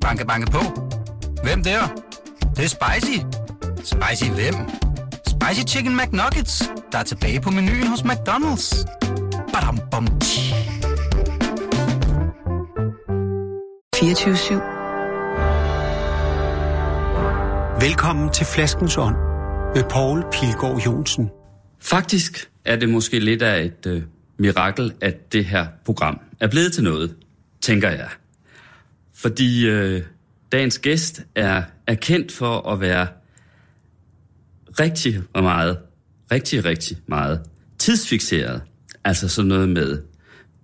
Banke, banke på. Hvem der? Det, det er spicy. Spicy hvem? Spicy Chicken McNuggets, der er tilbage på menuen hos McDonald's. Badum, bom, 24 Velkommen til Flaskens Ånd med Poul Pilgaard Jonsen. Faktisk er det måske lidt af et øh, mirakel, at det her program er blevet til noget, tænker jeg. Fordi øh, dagens gæst er, er kendt for at være rigtig meget, rigtig, rigtig meget tidsfixeret. Altså sådan noget med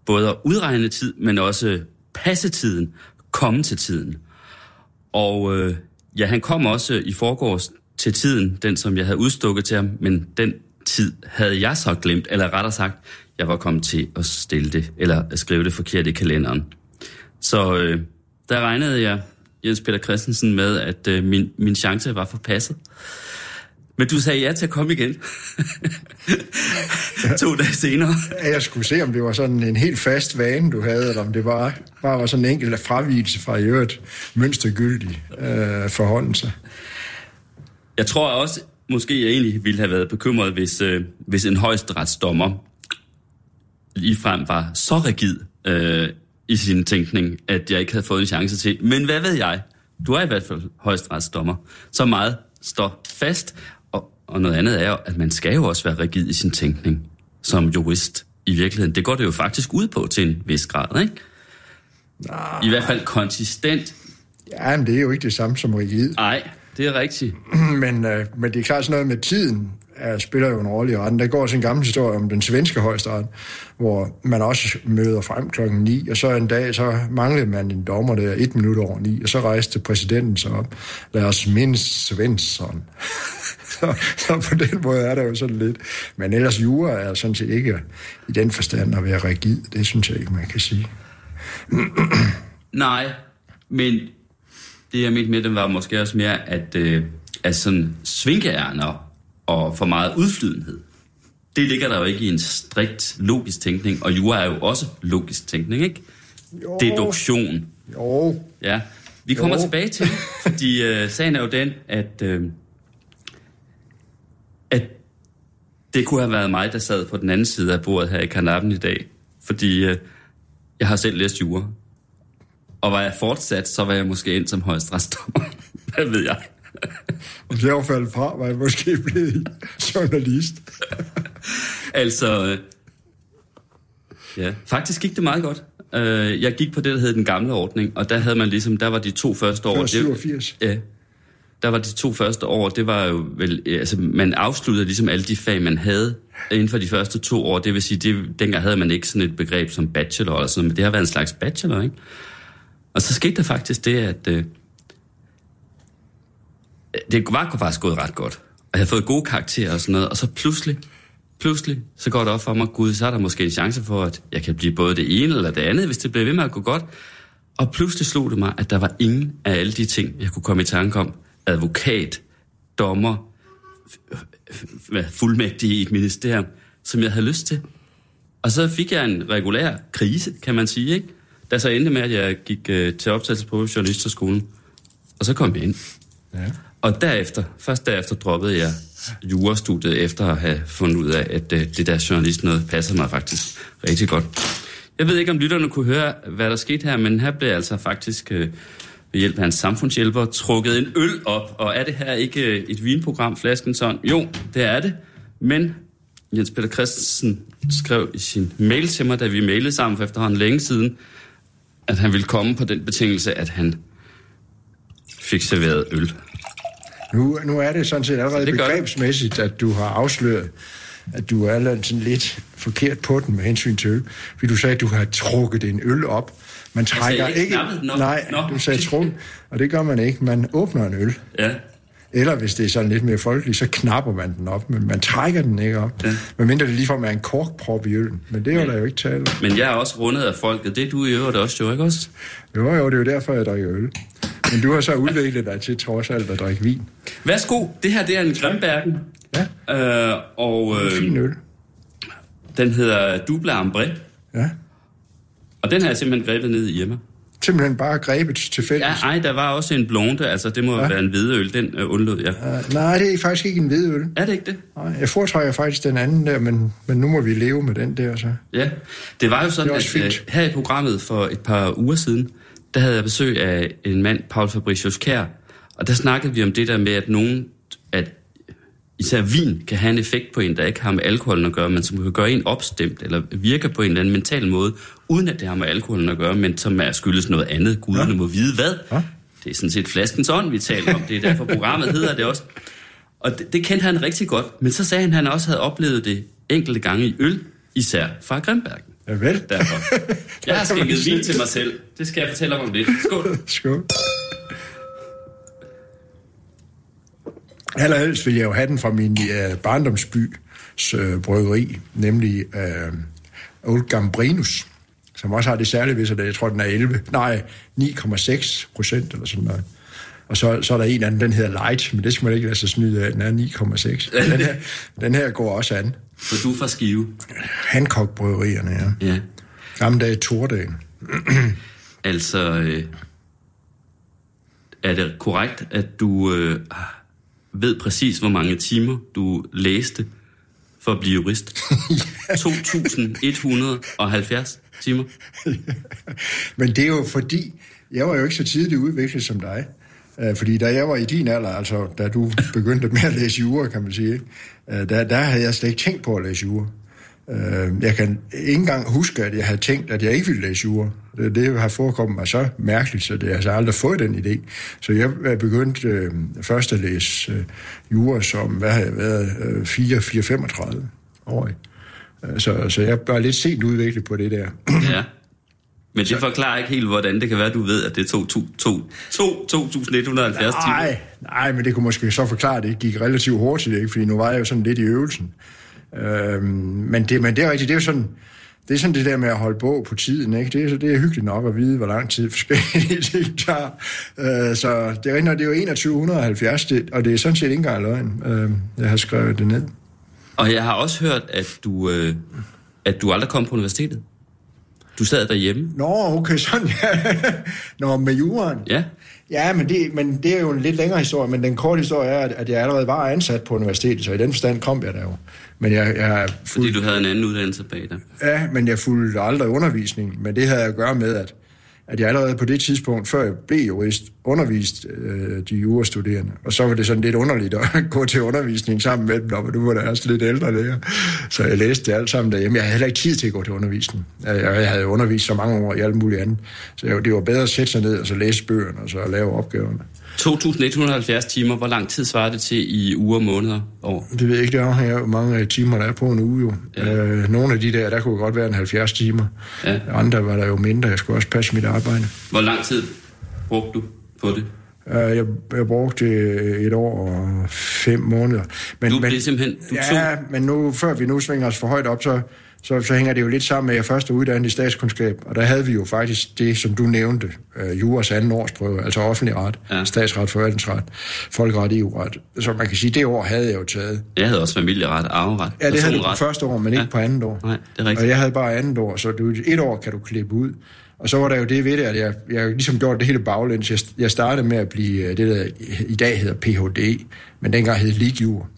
både at udregne tid, men også passe tiden, komme til tiden. Og øh, ja, han kom også i forgårs til tiden, den som jeg havde udstukket til ham, men den tid havde jeg så glemt, eller rettere sagt, jeg var kommet til at stille det, eller at skrive det forkert i kalenderen. Så øh, der regnede jeg, Jens Peter Christensen, med, at øh, min, min chance var forpasset. Men du sagde ja til at komme igen. to dage senere. Jeg skulle se, om det var sådan en helt fast vane, du havde, eller om det var, bare var sådan en enkelt fravigelse fra i øvrigt mønstergyldig øh, forholdelse. Jeg tror også, måske jeg egentlig ville have været bekymret, hvis, øh, hvis en højesteretsdommer ligefrem var så rigid øh, i sin tænkning, at jeg ikke havde fået en chance til. Men hvad ved jeg? Du er i hvert fald højesteretsdommer. Så meget står fast. Og, og noget andet er jo, at man skal jo også være rigid i sin tænkning som jurist i virkeligheden. Det går det jo faktisk ud på til en vis grad, ikke? Nej. I hvert fald konsistent. Ja, men det er jo ikke det samme som rigid. Nej, det er rigtigt. Men, øh, men det er klart sådan noget med tiden er, spiller jo en rolle i retten. Der går også en gammel historie om den svenske højesteret, hvor man også møder frem klokken 9, og så en dag, så manglede man en dommer der et minut over 9, og så rejste præsidenten sig op. Lad os mindst Svensson. så, så på den måde er der jo sådan lidt. Men ellers jura er sådan set ikke i den forstand at være rigid. Det synes jeg ikke, man kan sige. Nej, men det jeg mente med det var måske også mere, at, øh, at sådan svinkeærner og for meget udflydenhed, det ligger der jo ikke i en strikt logisk tænkning, og jura er jo også logisk tænkning, ikke? Jo. Deduktion. Jo. Ja, vi kommer Jo. tilbage til, fordi øh, sagen er jo den, at, øh, at det kunne have været mig, der sad på den anden side af bordet her i kanappen i dag, fordi øh, jeg har selv læst jura. Og var jeg fortsat, så var jeg måske ind som højstrafsdommer. Hvad ved jeg? Hvis jeg var faldet fra, var jeg måske blevet journalist. altså, ja, faktisk gik det meget godt. Øh, jeg gik på det, der hed den gamle ordning, og der havde man ligesom, der var de to første år... Før det- 87. Ja, der var de to første år, det var jo vel, altså man afsluttede ligesom alle de fag, man havde inden for de første to år. Det vil sige, det, dengang havde man ikke sådan et begreb som bachelor eller sådan men det har været en slags bachelor, ikke? Og så skete der faktisk det, at øh, det var faktisk gået ret godt. Og jeg havde fået gode karakterer og sådan noget, og så pludselig, pludselig, så går det op for mig, gud, så er der måske en chance for, at jeg kan blive både det ene eller det andet, hvis det bliver ved med at gå godt. Og pludselig slog det mig, at der var ingen af alle de ting, jeg kunne komme i tanke om. Advokat, dommer, fuldmægtig i et ministerium, som jeg havde lyst til. Og så fik jeg en regulær krise, kan man sige, ikke? Der så endte med, at jeg gik øh, til optagelse på journalisterskolen. Og så kom jeg ind. Ja. Og derefter, først derefter droppede jeg jurastudiet, efter at have fundet ud af, at øh, det der journalist noget passede mig faktisk rigtig godt. Jeg ved ikke, om lytterne kunne høre, hvad der skete her, men her blev altså faktisk øh, ved hjælp af en samfundshjælper trukket en øl op. Og er det her ikke øh, et vinprogram, Flasken sådan? Jo, det er det. Men Jens Peter Christensen skrev i sin mail til mig, da vi mailede sammen for efterhånden længe siden, at han ville komme på den betingelse, at han fik serveret øl. Nu, nu er det sådan set allerede begrebsmæssigt, at du har afsløret, at du er lidt- sådan lidt forkert på den med hensyn til øl. Fordi du sagde, at du har trukket en øl op. Man trækker ikke ikke... op? Nej, Nå. du sagde trukket, og det gør man ikke. Man åbner en øl. Ja, Eller hvis det er sådan lidt mere folkeligt, så knapper man den op, men man trækker den ikke op. Ja. Medmindre det ligefrem er en korkprop i øllen. Men det er jo der jo ikke tale om. Men jeg er også rundet af folket. Det er du i øvrigt også, jo ikke også? Jo, jo, det er jo derfor, jeg drikker øl. Men du har så udviklet dig til trods alt at drikke vin. Værsgo, det her det er en Grimbergen. Ja, Øh, og øh, fin øl. den hedder Double Ambré. Ja. Og den har jeg simpelthen grebet ned i Irma. simpelthen bare grebet tilfældigt? Ja, ej, der var også en blonde, altså det må ja. være en hvidøl, den øh, undlod jeg. Uh, nej, det er faktisk ikke en hvidøl. Er det ikke det? Nej, jeg foretrækker faktisk den anden der, men, men nu må vi leve med den der så. Ja, det var jo sådan, Det at øh, fint. her i programmet for et par uger siden, der havde jeg besøg af en mand, Paul Fabricius Kær, og der snakkede vi om det der med, at nogen, at især vin kan have en effekt på en, der ikke har med alkoholen at gøre, men som kan gøre en opstemt, eller virker på en eller anden mental måde, uden at det har med alkoholen at gøre, men som er skyldes noget andet. Guderne ja. må vide hvad. Ja. Det er sådan set flaskens ånd, vi taler om. Det er derfor programmet hedder det også. Og det, det kendte han rigtig godt, men så sagde han, at han også havde oplevet det enkelte gange i øl, især fra Grimbergen. Ja, vel. Derfor. Jeg har skænket vin til mig selv. Det skal jeg fortælle om om lidt. Skål. Skål. Allerhelst vil jeg jo have den fra min øh, barndomsbys øh, bryggeri, nemlig øh, Old Gambrinus, som også har det særlige ved sig, jeg tror, den er 11, nej, 9,6 procent eller sådan noget. Og så, så er der en anden, den hedder Light, men det skal man ikke lade sig snyde af, den er 9,6. Den her, den her går også an. For du er fra Skive. Hancock-bryggerierne, ja. Ja. Gamle dage Tordagen. Altså, øh, er det korrekt, at du øh, ved præcis, hvor mange timer du læste for at blive jurist? 2.170 timer. Men det er jo fordi, jeg var jo ikke så tidligt udviklet som dig. Øh, fordi da jeg var i din alder, altså da du begyndte med at læse jura, kan man sige, øh, der, der havde jeg slet ikke tænkt på at læse jura. Øh, jeg kan ikke engang huske, at jeg havde tænkt, at jeg ikke ville læse jura. Det, det har forekommet mig så mærkeligt, så det har jeg altså aldrig fået den idé. Så jeg begyndte øh, først at læse øh, jura som, hvad har jeg været, øh, 4-35 år. Så, så jeg var lidt sent udviklet på det der. Ja. Men det forklarer ikke helt, hvordan det kan være, at du ved, at det tog to- 2.170 timer. Nej, nej, men det kunne måske så forklare, at det gik relativt hurtigt, ikke? fordi nu var jeg jo sådan lidt i øvelsen. Øhm, men, det, men det er rigtigt, det er jo sådan, det er sådan det der med at holde bog på tiden, ikke? Det, er, så det er hyggeligt nok at vide, hvor lang tid forskellige ting tager. Øh, så det er nok, det er jo 2170, det, og det er sådan set ikke engang løgn. Øh, jeg har skrevet det ned. Og jeg har også hørt, at du, øh, at du aldrig kom på universitetet. Du sad derhjemme. Nå, okay, sådan, ja. Nå, med juraen. Ja. Ja, men det, men det er jo en lidt længere historie, men den korte historie er, at, jeg allerede var ansat på universitetet, så i den forstand kom jeg der jo. Men jeg, jeg Fordi fulgte, du havde en anden uddannelse bag dig. ja, men jeg fulgte aldrig undervisning, men det havde at gøre med, at, at jeg allerede på det tidspunkt, før jeg blev jurist, undervist øh, de jurastuderende. Og så var det sådan lidt underligt at gå til undervisning sammen med dem, og nu var der også lidt ældre der. Så jeg læste det alt sammen derhjemme. Jeg havde heller ikke tid til at gå til undervisning. Øh, jeg, havde undervist så mange år i alt muligt andet. Så det var bedre at sætte sig ned og så læse bøgerne og så lave opgaverne. 2.170 timer, hvor lang tid svarer det til i uger, måneder, år? Det ved jeg ikke, det afhænger af, hvor mange timer der er på en uge jo. Ja. Ja. Øh, nogle af de der, der kunne godt være en 70 timer. Ja. Andre var der jo mindre. Jeg skulle også passe mit arbejde. Hvor lang tid brugte du på det? Øh, jeg, jeg brugte et år og fem måneder. Men, Du men, blev simpelthen... Du ja, tog, men nu, før vi nu svinger os for højt op, så, så, så hænger det jo lidt sammen med, at jeg først er uddannet i statskundskab, og der havde vi jo faktisk det, som du nævnte, øh, juras anden årsprøve, altså offentlig ret, Ja. statsret, forvaltningsret, folkeret, EU-ret. Så man kan sige, det år havde jeg jo taget. jeg havde også familieret, arveret, Ja, det havde du på første år, men ikke Ja. ja. på andet år. Nej, det er rigtigt. Og jeg havde bare andet år, så du, et år kan du klippe ud. Og så var der jo det ved det, at jeg, jeg ligesom gjorde det hele baglæns. Jeg, jeg startede med at blive øh, det, der i dag hedder Ph.D., men dengang hed Ligjur.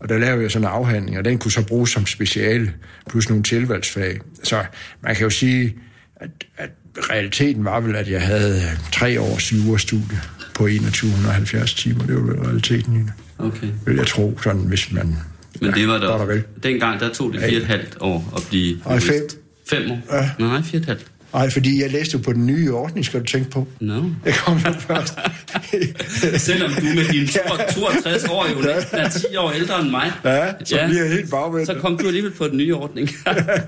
Og der lavede jeg sådan en afhandling, og den kunne så bruges som speciale, plus nogle tilvalgsfag. Så man kan jo sige, at, at realiteten var vel, at jeg havde øh, tre års jurastudie på 2170 timer. Det var vel realiteten det. Okay. Vil jeg tro, sådan hvis man... Men det var og der... vel. Dengang, der tog det fire og et halvt år at blive Nej, fem. Fem år? Ja. Nej, fire og et halvt. Nej, fordi jeg læste jo på den nye ordning, skal du tænke på. No. Jeg kom jo først. Selvom du med dine 62 år jo næsten er 10 år ældre end mig. Ja, så ja. bliver jeg helt bagvendt. Så kom du alligevel på den nye ordning.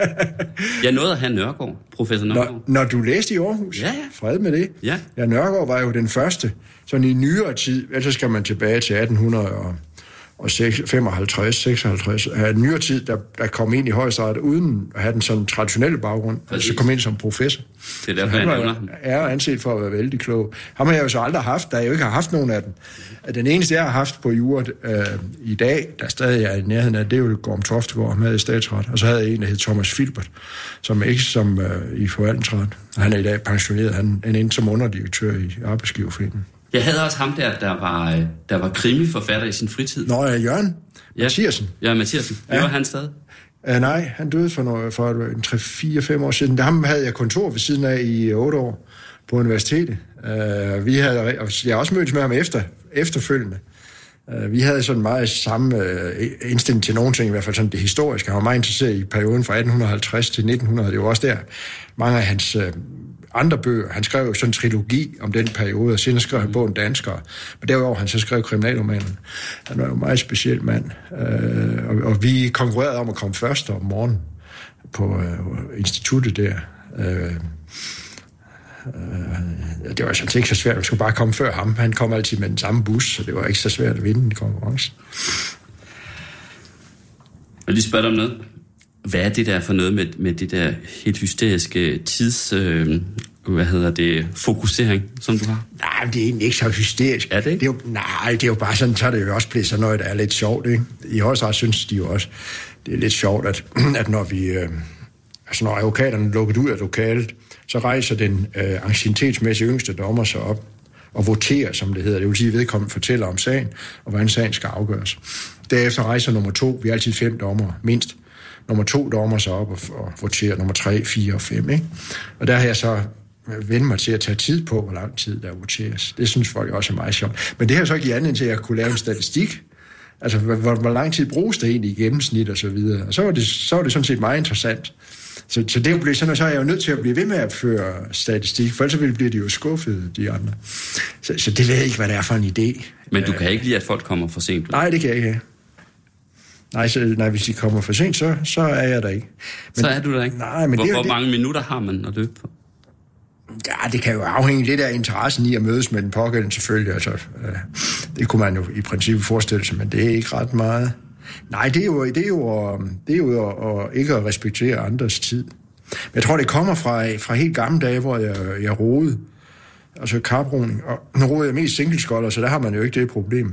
jeg nåede at have Nørgaard, professor Nørgaard. Når, når du læste i Aarhus, Ja, ja. fred med det. Ja. ja, Nørgaard var jo den første, sådan i nyere tid, ellers skal man tilbage til og 55, 56, af nyere tid, der, der kom ind i højesteret uden at have den sådan traditionelle baggrund, og så kom ind som professor. Det er derfor, jeg nævner ham. er anset for at være vældig klog. Ham har jeg jo så aldrig haft, da jeg jo ikke har haft nogen af dem. Den eneste, jeg har haft på juret øh, i dag, der stadig er i nærheden af, det er jo Gorm Toftegård med i statsret. Og så havde jeg en, der hed Thomas Filbert, som ikke som øh, i forvaltningsret. Han er i dag pensioneret. Han er inde som underdirektør i Arbejdsgiverforeningen. Jeg havde også ham der, der var, øh, der var krimiforfatter i sin fritid. Nå, ja, Jørgen Ja. Mathiasen. Ja, Mathiasen. Ja. Ja. Lever han stadig? Uh, nej, han døde for, noget, for en 3-4-5 år siden. Ham havde jeg kontor ved siden af i 8 år på universitetet. Uh, vi havde, og jeg har også mødtes med ham efter, efterfølgende. Uh, vi havde sådan meget samme uh, indstilling til nogle ting, i hvert fald sådan det historiske. Han var meget interesseret i perioden fra 1850 til 1900. Det var også der mange af hans uh, andre bøger. Han skrev jo sådan en trilogi om den periode, og senere skrev han bogen Danskere. Men derudover han så skrev kriminalromanen. Han var jo en meget speciel mand. Øh, og, og vi konkurrerede om at komme først om morgenen på øh, instituttet der. Øh, øh, det var sådan ikke så svært. Man skulle bare komme før ham. Han kom altid med den samme bus, så det var ikke så svært at vinde en konkurrence. Jeg vil lige spørge dig om noget. Hvad er det der for noget med, med det der helt hysteriske tids... Øh, hvad hedder det? Fokusering, som du har? Nej, det er egentlig ikke så hysterisk. Er det ikke? det er jo, nej, det er jo bare sådan, så er det jo også blevet sådan noget, der er lidt sjovt. Ikke? I højesteret synes de jo også, det er lidt sjovt, at, at når vi... Øh, altså når advokaterne er lukket ud af lokalet, så rejser den øh, ancienitetsmæssige yngste dommer sig op og voterer, som det hedder. Det vil sige, at vedkommende fortæller om sagen, og hvordan sagen skal afgøres. Derefter rejser nummer to, vi er altid fem dommer, mindst. Nummer to dommer sig op og, og voterer nummer tre, fire og fem. Ikke? Og der har jeg så vende mig til at tage tid på, hvor lang tid der voteres. Det synes folk også er meget sjovt. Men det har så givet anledning til, at jeg kunne lave en statistik. Altså, hvor, hvor, lang tid bruges det egentlig i gennemsnit og så videre. Og så var det, så var det sådan set meget interessant. Så, så det blev sådan, og så er jeg jo nødt til at blive ved med at føre statistik, for ellers bliver de jo skuffet, de andre. Så, så det ved jeg ikke, hvad det er for en idé. Men du kan ikke lide, at folk kommer for sent? Nej, det kan jeg ikke. Nej, så, nej, hvis de kommer for sent, så, så er jeg der ikke. Men, så er du der ikke? Nej, men hvor, det hvor det- mange minutter har man at løbe på? Ja, det kan jo afhænge lidt af interessen i at mødes med den pågældende selvfølgelig. Altså, øh, det kunne man jo i princippet forestille sig, men det er ikke ret meget. Nej, det er jo, det er jo, at, det er jo at, at ikke at respektere andres tid. Men jeg tror, det kommer fra, fra helt gamle dage, hvor jeg, jeg roede. Altså karbrugning. Og nu roede jeg mest singleskolder, så der har man jo ikke det problem.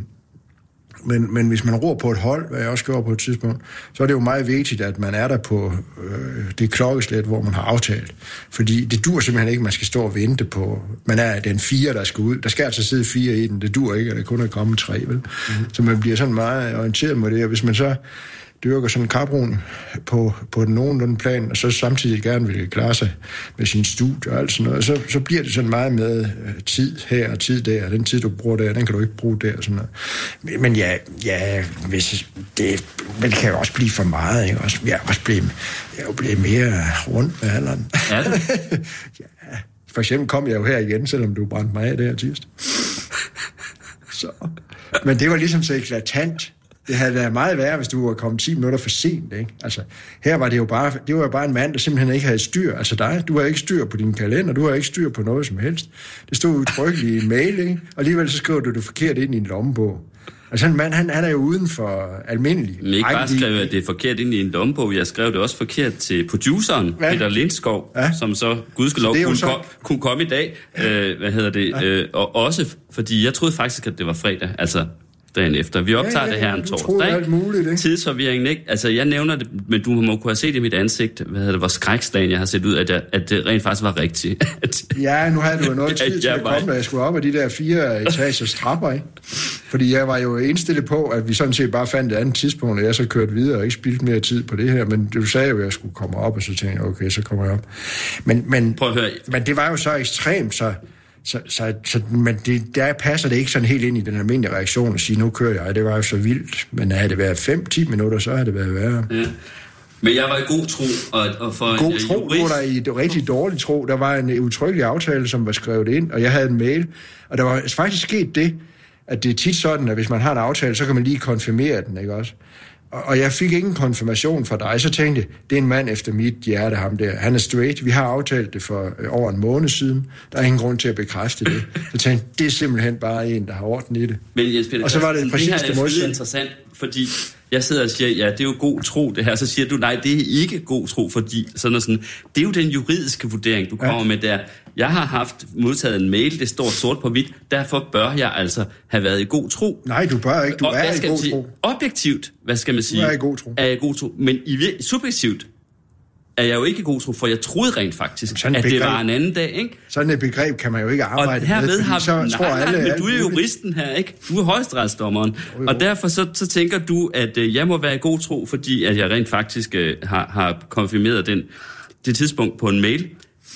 Men, men hvis man ror på et hold, hvad jeg også gjorde på et tidspunkt, så er det jo meget vigtigt, at man er der på øh, det klokkeslæt, hvor man har aftalt. Fordi det dur simpelthen ikke, man skal stå og vente på, man er den fire, der skal ud. Der skal altså sidde fire i den. Det dur ikke, at der kun er kommet tre, vel? Mm. Så man bliver sådan meget orienteret med det. Og hvis man så dyrker sådan en karbrun på, på den nogenlunde plan, og så samtidig gerne vil klare sig med sin studie og alt sådan noget, så, så bliver det sådan meget med øh, tid her og tid der, og den tid, du bruger der, den kan du ikke bruge der og sådan noget. Men, men ja, ja hvis det, men det kan jo også blive for meget, ikke? Også, jeg er også blevet, jeg er jo blevet mere rundt med alderen. Er du? ja. For eksempel kom jeg jo her igen, selvom du brændte mig af der tirsdag. Så. Men det var ligesom så eklatant. Det havde været meget værre, hvis du var kommet 10 minutter for sent. Ikke? Altså, her var det jo bare, det var jo bare en mand, der simpelthen ikke havde styr. Altså dig, du har ikke styr på din kalender, du har ikke styr på noget som helst. Det stod udtrykkeligt i en mail, ikke? og alligevel så skriver du det forkert ind i en lommebog. Altså en mand, han, han er jo uden for almindelig. Men ikke bare skrev, at det er forkert ind i en lommebog. Jeg skrev det også forkert til produceren, Hvad? Peter Lindskov, Ja. som så gudskelov Så kunne, så- kom, kunne komme i dag. Øh, hvad hedder det? Øh, og også, fordi jeg troede faktisk, at det var fredag. Altså dagen efter. Vi optager ja, det her en torsdag. alt muligt, ikke? Tidsforvirringen, ikke? Altså, jeg nævner det, men du må kunne have set i mit ansigt, hvad hedder det, hvor skrækslagen jeg har set ud, at, jeg, at det rent faktisk var rigtigt. At- Ja, nu havde du jo noget Ja, tid til at var- komme, da jeg skulle op ad de der fire etagers trapper, ikke? Fordi jeg var jo indstillet på, at vi sådan set bare fandt et andet tidspunkt, og jeg så kørte videre og ikke spildte mere tid på det her. Men du sagde jo, at jeg skulle komme op, og så tænkte jeg, okay, så kommer jeg op. Men, men, Prøv at høre. men det var jo så ekstremt, så... Så, så, så men det, der passer det ikke sådan helt ind i den almindelige reaktion at sige, nu kører jeg. Det var jo så vildt. Men havde det været 5-10 minutter, så havde det været værre. Ja. Men jeg var i god tro, og, og for en god øh, tro, jurist- var der i et rigtig dårligt tro. Der var en utryggelig aftale, som var skrevet ind, og jeg havde en mail. Og der var faktisk sket det, at det er tit sådan, at hvis man har en aftale, så kan man lige konfirmere den, ikke også? Og, og jeg fik ingen konfirmation fra dig, så tænkte jeg, det er en mand efter mit hjerte, ham der. Han er straight. Vi har aftalt det for øh, over en måned siden. Der er ingen grund til at bekræfte det. Så tænkte jeg, det er simpelthen bare en, der har orden i det. Men Jens Peter Og så var det præcis det det her er modsatte. skide interessant, fordi jeg sidder og siger, ja, det er jo god tro det her. Så siger du, nej, det er ikke god tro, fordi sådan og sådan. Det er jo den juridiske vurdering, du kommer Ja. med der. Jeg har haft modtaget en mail, det står sort på hvidt. Derfor bør jeg altså have været i god tro. Nej, du bør ikke. Du Og er hvad i god sige? tro. Objektivt, hvad skal man sige? er i god tro. Er jeg i god tro. Men i subjektivt er jeg jo ikke i god tro, for jeg troede rent faktisk, Sådan at det begreb- var en anden dag, ikke? Sådan et begreb kan man jo ikke Og arbejde herved med, har så nej, tror nej, alle... men du er juristen her, ikke? Du er højesteretsdommeren. Jo, jo. Og derfor så, så tænker du, at øh, jeg må være i god tro, fordi at jeg rent faktisk øh, har, har konfirmeret den, det tidspunkt på en mail.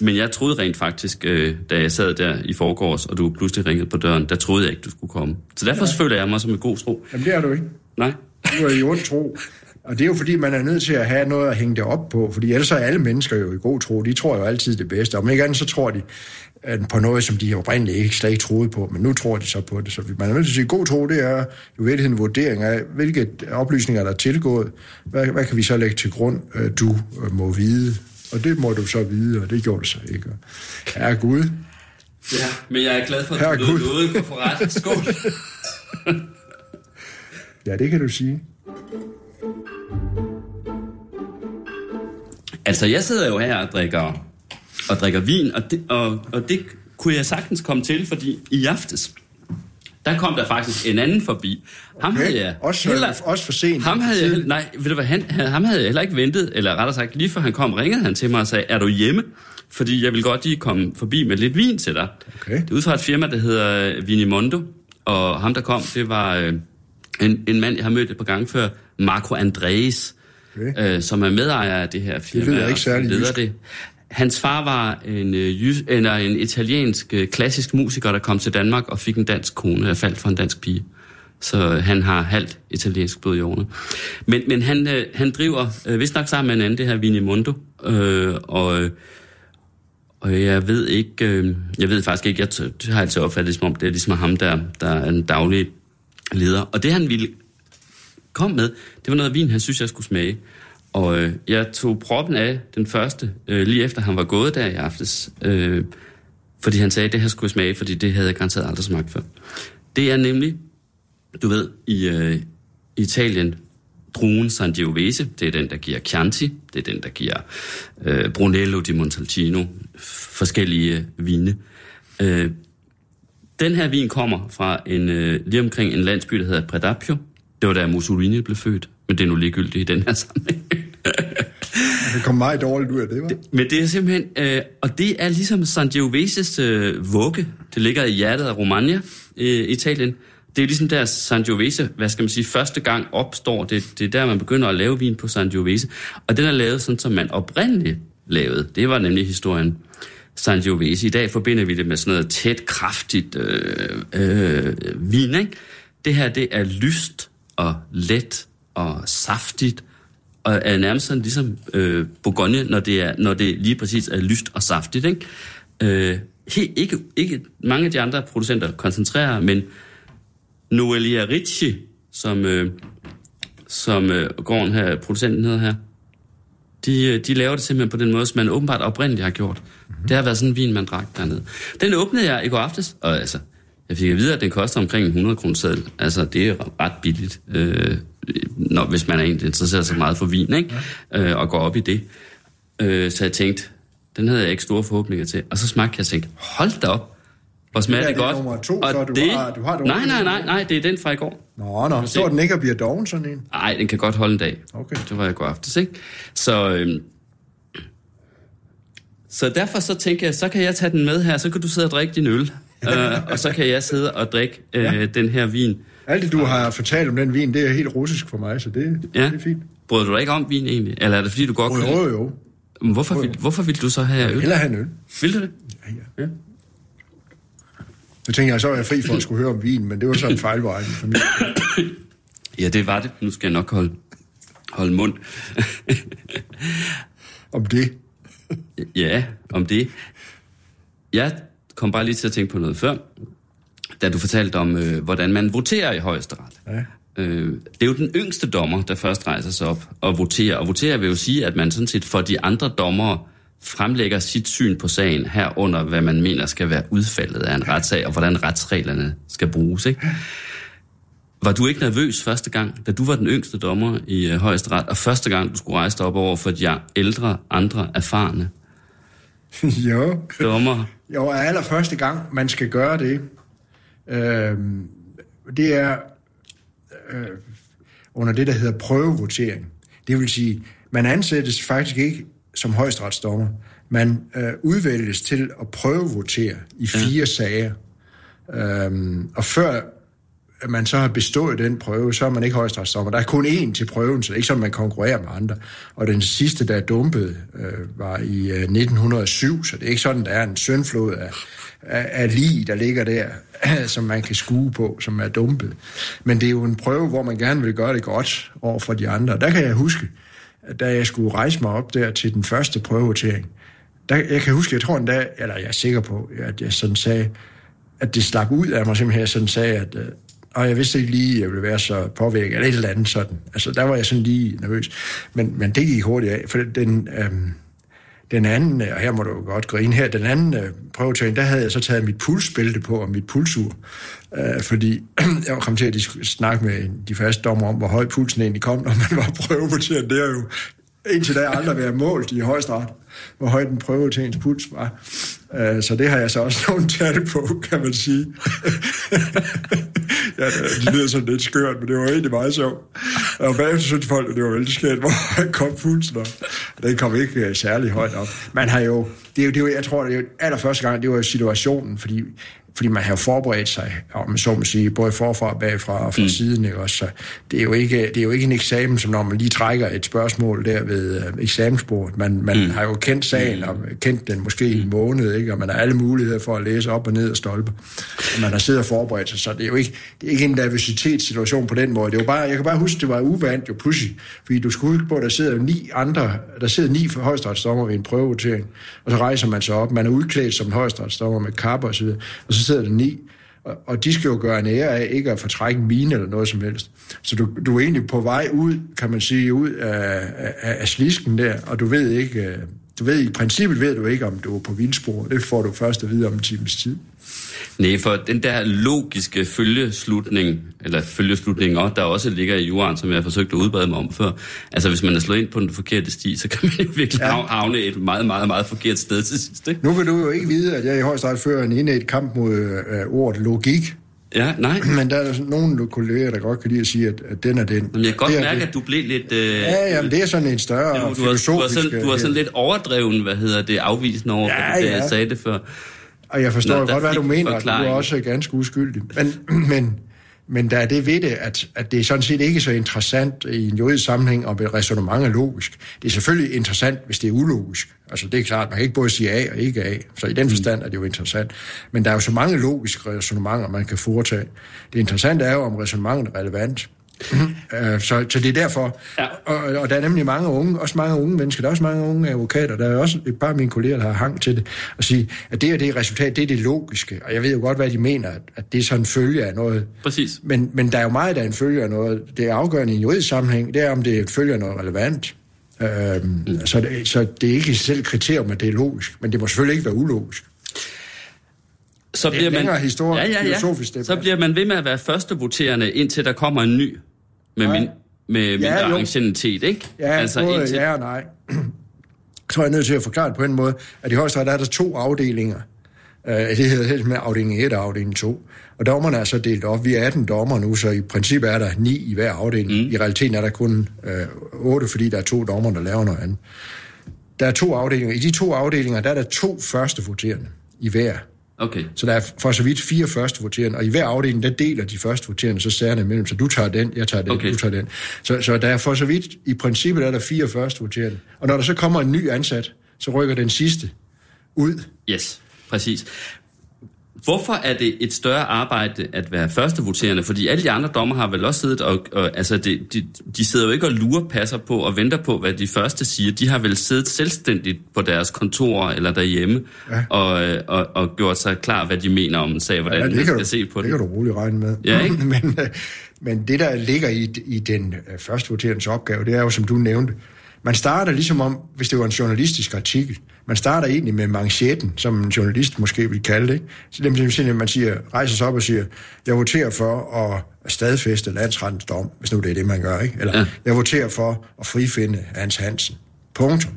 Men jeg troede rent faktisk, øh, da jeg sad der i forgårs, og du pludselig ringede på døren, der troede jeg ikke, du skulle komme. Så derfor ja. føler jeg mig som i god tro. Jamen, det er du ikke. Nej. Du er i ond tro. Og det er jo fordi, man er nødt til at have noget at hænge det op på, fordi ellers er alle mennesker jo i god tro. De tror jo altid det bedste. Om ikke andet, så tror de på noget, som de oprindeligt ikke slet ikke troede på, men nu tror de så på det. Så man er nødt til at sige, god tro, det er jo i virkeligheden en vurdering af, hvilke oplysninger, der er tilgået. Hvad, hvad kan vi så lægge til grund, øh, du øh, må vide? Og det må du så vide, og det gjorde du så ikke. Ja, Gud. Ja, men jeg er glad for, at Herregud. du nåede noget på ret. Skål. Ja, det kan du sige. Altså, jeg sidder jo her og drikker, og drikker vin, og det, og, og det kunne jeg sagtens komme til, fordi i aftes, der kom der faktisk en anden forbi. Ham Okay. havde jeg Også- også for sent. Ham havde jeg, nej, ved du hvad, han, han- ham havde jeg heller ikke ventet, eller rettere sagt, lige før han kom, ringede han til mig og sagde, er du hjemme? Fordi jeg vil godt lige komme forbi med lidt vin til dig. Okay. Det er ud fra et firma, der hedder øh, Vinimondo, og ham, der kom, det var øh, en, en mand, jeg har mødt et par gange før, Marco Andreas, Okay. øh, som er medejer af det her firma. lyder ikke og som særlig leder det. Hans far var en, øh, jys, eller en italiensk øh, klassisk musiker, der kom til Danmark og fik en dansk kone, og faldt for en dansk pige. Så øh, han har halvt italiensk blod i årene. Men, men han, han driver, øh, vist nok sammen med en anden, det her Vinimundo. Øh, og, og jeg ved ikke, øh, jeg ved faktisk ikke, jeg har altid opfattet det, som om det er ligesom ham, der, der er en daglig leder. Og det han ville komme med, det var noget vin, han synes, jeg skulle smage. Og øh, jeg tog proppen af den første, øh, lige efter han var gået der i aftes. Øh, fordi han sagde, at det her skulle smage, fordi det havde jeg garanteret aldrig smagt før. Det er nemlig, du ved, i øh, Italien, druen Sangiovese, det er den, der giver Chianti, det er den, der giver øh, Brunello di Montalcino, forskellige vine. Øh, den her vin kommer fra en, øh, lige omkring en landsby, der hedder Predapio. Det var da Mussolini blev født, men det er nu ligegyldigt i den her sammenhæng. Det kom meget dårligt ud af det, var? Men det er simpelthen, øh, og det er ligesom Sangioveses øh, vugge. Det ligger i hjertet af Romagna, øh, Italien. Det er ligesom der Sangiovese, hvad skal man sige, første gang opstår. Det, det er der, man begynder at lave vin på Sangiovese. Og den er lavet sådan, som man oprindeligt lavede. Det var nemlig historien. Sangiovese. I dag forbinder vi det med sådan noget tæt, kraftigt øh, øh, vin, ikke? Det her, det er lyst og let og saftigt, og er nærmest sådan ligesom øh, Bourgogne, når det, er, når det lige præcis er lyst og saftigt. Ikke? Øh, helt, ikke, ikke mange af de andre producenter koncentrerer, men Noelia Ricci, som, øh, som øh, gården her, producenten hedder her, de, øh, de laver det simpelthen på den måde, som man åbenbart oprindeligt har gjort. Mm-hmm. Det har været sådan en vin, man drak dernede. Den åbnede jeg i går aftes, og altså, jeg fik at vide, at den koster omkring en 100 kroner seddel. Altså, det er ret billigt, øh, når, hvis man er interesseret sig meget for vin, ikke? Øh, og går op i det. Øh, så jeg tænkte, den havde jeg ikke store forhåbninger til. Og så smagte jeg og tænkte, hold da op, hvor smager Det det der, det er godt. to, og så du det, har- du har det nej, nej, nej, nej, det er den fra i går. Nå, nå, står den ikke og bliver doven sådan en? Nej, den kan godt holde en dag. Okay. Det var i går aftes, ikke? Så, øhm, så derfor så tænker jeg, så kan jeg tage den med her, så kan du sidde og drikke din øl, øh, og så kan jeg sidde og drikke øh, ja. den her vin. Alt det, du har fortalt om den vin, det er helt russisk for mig, så det, Ja. det er fint. Bryder du dig ikke om vin egentlig? Eller er det fordi, du godt kan jo, jo. Men Hvorfor, vil, hvorfor vil du så have øl? Heller have en øl. Vil du det? Ja, ja. Så tænkte jeg, så er jeg fri for at skulle høre om vin, men det var så en fejlvej. Ja, det var det. Nu skal jeg nok holde, holde mund. Om det. Ja, om det. Jeg kom bare lige til at tænke på noget før, da du fortalte om, øh, hvordan man voterer i højesteret. Ja. Øh, det er jo den yngste dommer, der først rejser sig op og voterer. Og voterer vil jo sige, at man sådan set for de andre dommere fremlægger sit syn på sagen herunder, hvad man mener skal være udfaldet af en retssag, og hvordan retsreglerne skal bruges. Ikke? Var du ikke nervøs første gang, da du var den yngste dommer i øh, højesteret, og første gang, du skulle rejse dig op over for de ældre, andre erfarne jo. dommer? Jo, allerførste gang, man skal gøre det, øh, det er øh, under det, der hedder prøvevotering. Det vil sige, man ansættes faktisk ikke som højesteretsdommer. Man øh, udvælges til at prøvevotere i fire ja. sager. Øhm, og før man så har bestået den prøve, så er man ikke højesteretsdommer. Der er kun én til prøven, så det er ikke sådan, man konkurrerer med andre. Og den sidste, der dumpede, øh, var i øh, 1907, så det er ikke sådan, der er en søndflod af, af, af lige, der ligger der, som man kan skue på, som er dumpet. Men det er jo en prøve, hvor man gerne vil gøre det godt over for de andre. Der kan jeg huske, da jeg skulle rejse mig op der til den første prøvevotering, der, jeg kan huske, jeg tror endda, eller jeg er sikker på, at jeg sådan sagde, at det slap ud af mig simpelthen, jeg sådan sagde, at øh, og jeg vidste ikke lige, at jeg ville være så påvirket, eller et eller andet sådan. Altså, der var jeg sådan lige nervøs. Men, men det gik hurtigt af, for den, øhm, den anden, og her må du godt grine her, den anden øh, prøvetagning, der havde jeg så taget mit pulsbælte på og mit pulsur, øh, fordi jeg kom til at snakke med de første dommer om, hvor høj pulsen egentlig kom, når man var prøvevoteret. Det er jo indtil da aldrig været målt i højesteret, hvor høj den prøve til ens puls var. Uh, så det har jeg så også nogle tal på, kan man sige. ja, det lyder sådan lidt skørt, men det var egentlig meget sjovt. Og bagefter synes folk, at det var vældig skært, hvor høj kom pulsen op. Den kom ikke uh, særlig højt op. Man har jo, det er jo, det er jo jeg tror, det er jo allerførste gang, det var jo situationen, fordi fordi man har forberedt sig, om så må sige, både forfra og bagfra og fra mm. siden. Ikke? Også, så det, er jo ikke, det er jo ikke en eksamen, som når man lige trækker et spørgsmål der ved øh, eksamensbordet. Man, man mm. har jo kendt sagen mm. og kendt den måske i en måned, ikke? og man har alle muligheder for at læse op og ned og stolpe. Og man har siddet og forberedt sig, så det er jo ikke, det er ikke en nervøsitetssituation på den måde. Det er jo bare, jeg kan bare huske, det var uvant jo pludselig, fordi du skulle huske på, at der sidder ni andre, der sidder ni højstrætsdommer ved en prøvevotering, og så rejser man sig op. Man er udklædt som en højstrætsdommer med kapper og så så sidder der ni, og, og de skal jo gøre en ære af ikke at fortrække en mine eller noget som helst. Så du, du er egentlig på vej ud, kan man sige, ud af, af, af slisken der, og du ved ikke, øh, du ved i princippet ved du ikke, om du er på vildspor. Det får du først at vide om en times tid. Nej, for den der logiske følgeslutning, eller følgeslutninger, der også ligger i jorden, som jeg har forsøgt at udbrede mig om før. Altså, hvis man er slået ind på den forkerte sti, så kan man jo virkelig ja. havne et meget, meget, meget forkert sted til sidst. Ikke? Nu vil du jo ikke vide, at jeg i højst fører en et kamp mod øh, ordet logik. Ja, nej. Men der er nogle kolleger, der godt kan lide at sige, at, at den er den. Men jeg kan godt mærke, det. at du blev lidt... Øh, ja, jamen det er sådan en større ja, du, filosofisk... Du var, sådan, du var sådan lidt overdreven, hvad hedder det, afvisende over, ja, det, ja. jeg sagde det før. Og jeg forstår Nå, godt, hvad du mener, du er også ganske uskyldig. Men, men, men der er det ved det, at, at det er sådan set ikke så interessant i en juridisk sammenhæng, om et resonemang er logisk. Det er selvfølgelig interessant, hvis det er ulogisk. Altså det er klart, man kan ikke både sige A og ikke A, så i den mm. forstand er det jo interessant. Men der er jo så mange logiske resonemanger, man kan foretage. Det interessante er jo, om resonemanget er relevant. Mm-hmm. så, så det er derfor. Ja. Og, og der er nemlig mange unge, også mange unge mennesker, der er også mange unge advokater, der er også et par af mine kolleger, der har hang til det, og sige, at det er det resultat, det er det logiske. Og jeg ved jo godt, hvad de mener, at, det er sådan en følge af noget. Præcis. Men, men der er jo meget, der er en følge af noget. Det er afgørende i en juridisk sammenhæng, det er, om det er en følge af noget relevant. Øhm, mm. så, det, så det er ikke i selv kriterium, at det er logisk, men det må selvfølgelig ikke være ulogisk så bliver er man, historie, ja, ja, ja. Så bliver man ved med at være første voterende, indtil der kommer en ny med, min, med mindre ja, anciennitet, ikke? Ja, altså, både indtil... ja og nej. Så er jeg nødt til at forklare det på en måde, at i højesteret er der to afdelinger. Uh, det hedder helt med afdeling 1 og afdeling 2. Og dommerne er så delt op. Vi er 18 dommer nu, så i princippet er der 9 i hver afdeling. Mm. I realiteten er der kun uh, 8, fordi der er to dommer, der laver noget andet. Der er to afdelinger. I de to afdelinger, der er der to første voterende i hver Okay. Så der er for så vidt fire første voterende, og i hver afdeling, der deler de første voterende så sagerne imellem, så du tager den, jeg tager den, okay. du tager den. Så, så der er for så vidt, i princippet er der fire første voterende. Og når der så kommer en ny ansat, så rykker den sidste ud. Yes, præcis. Hvorfor er det et større arbejde at være førstevoterende? Fordi alle de andre dommer har vel også siddet og... og altså, de, de, de sidder jo ikke og lurer passer på og venter på, hvad de første siger. De har vel siddet selvstændigt på deres kontor eller derhjemme ja. og, og, og gjort sig klar, hvad de mener om en sag, hvordan ja, det man skal du, se på det. Det kan du roligt regne med. Ja, ikke? Men øh, Men det, der ligger i, i den øh, første voterens opgave, det er jo, som du nævnte, man starter ligesom om, hvis det var en journalistisk artikel, man starter egentlig med manchetten, som en journalist måske vil kalde det. Ikke? Så det er simpelthen, man siger, rejser sig op og siger, jeg voterer for at stadfæste landsrettens dom, hvis nu det er det, man gør. Ikke? Eller ja. jeg voterer for at frifinde Hans Hansen. Punktum.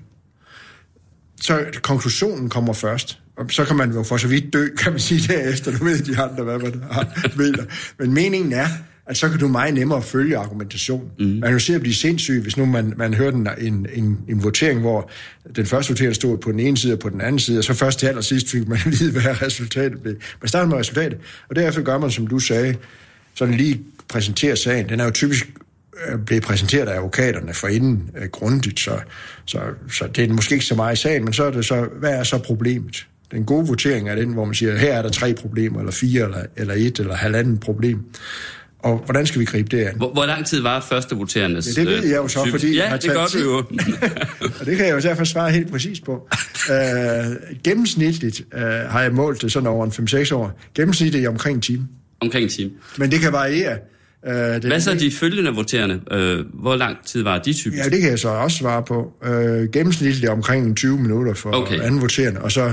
Så konklusionen kommer først. Og så kan man jo for så vidt dø, kan man sige derefter. Du ved de andre, hvad man har, mener. Men meningen er, at så kan du meget nemmere følge argumentationen. Mm. Man kan jo se at blive sindssyg, hvis nu man, man hørte en, en, en, en votering, hvor den første votering stod på den ene side og på den anden side, og så først til allersidst fik man vide, hvad resultatet blev. Man starter med resultatet, og derefter gør man, som du sagde, sådan lige præsenterer sagen. Den er jo typisk øh, blevet præsenteret af advokaterne for inden uh, grundigt, så, så, så det er måske ikke så meget i sagen, men så er det så, hvad er så problemet? Den gode votering er den, hvor man siger, her er der tre problemer, eller fire, eller, eller et, eller halvanden problem. Og hvordan skal vi gribe det an? Hvor, hvor lang tid var første voterendes ja, Det ved jeg jo så, fordi ja, jeg har det gør du jo. og det kan jeg jo derfor svare helt præcis på. Uh, gennemsnitligt uh, har jeg målt det sådan over en 5-6 år. Gennemsnitligt er omkring en time. Omkring en time. Men det kan variere. Uh, det Hvad så de følgende voterende? Uh, hvor lang tid var de typisk? Ja, det kan jeg så også svare på. Uh, gennemsnitligt omkring 20 minutter for okay. anden voterende, og så,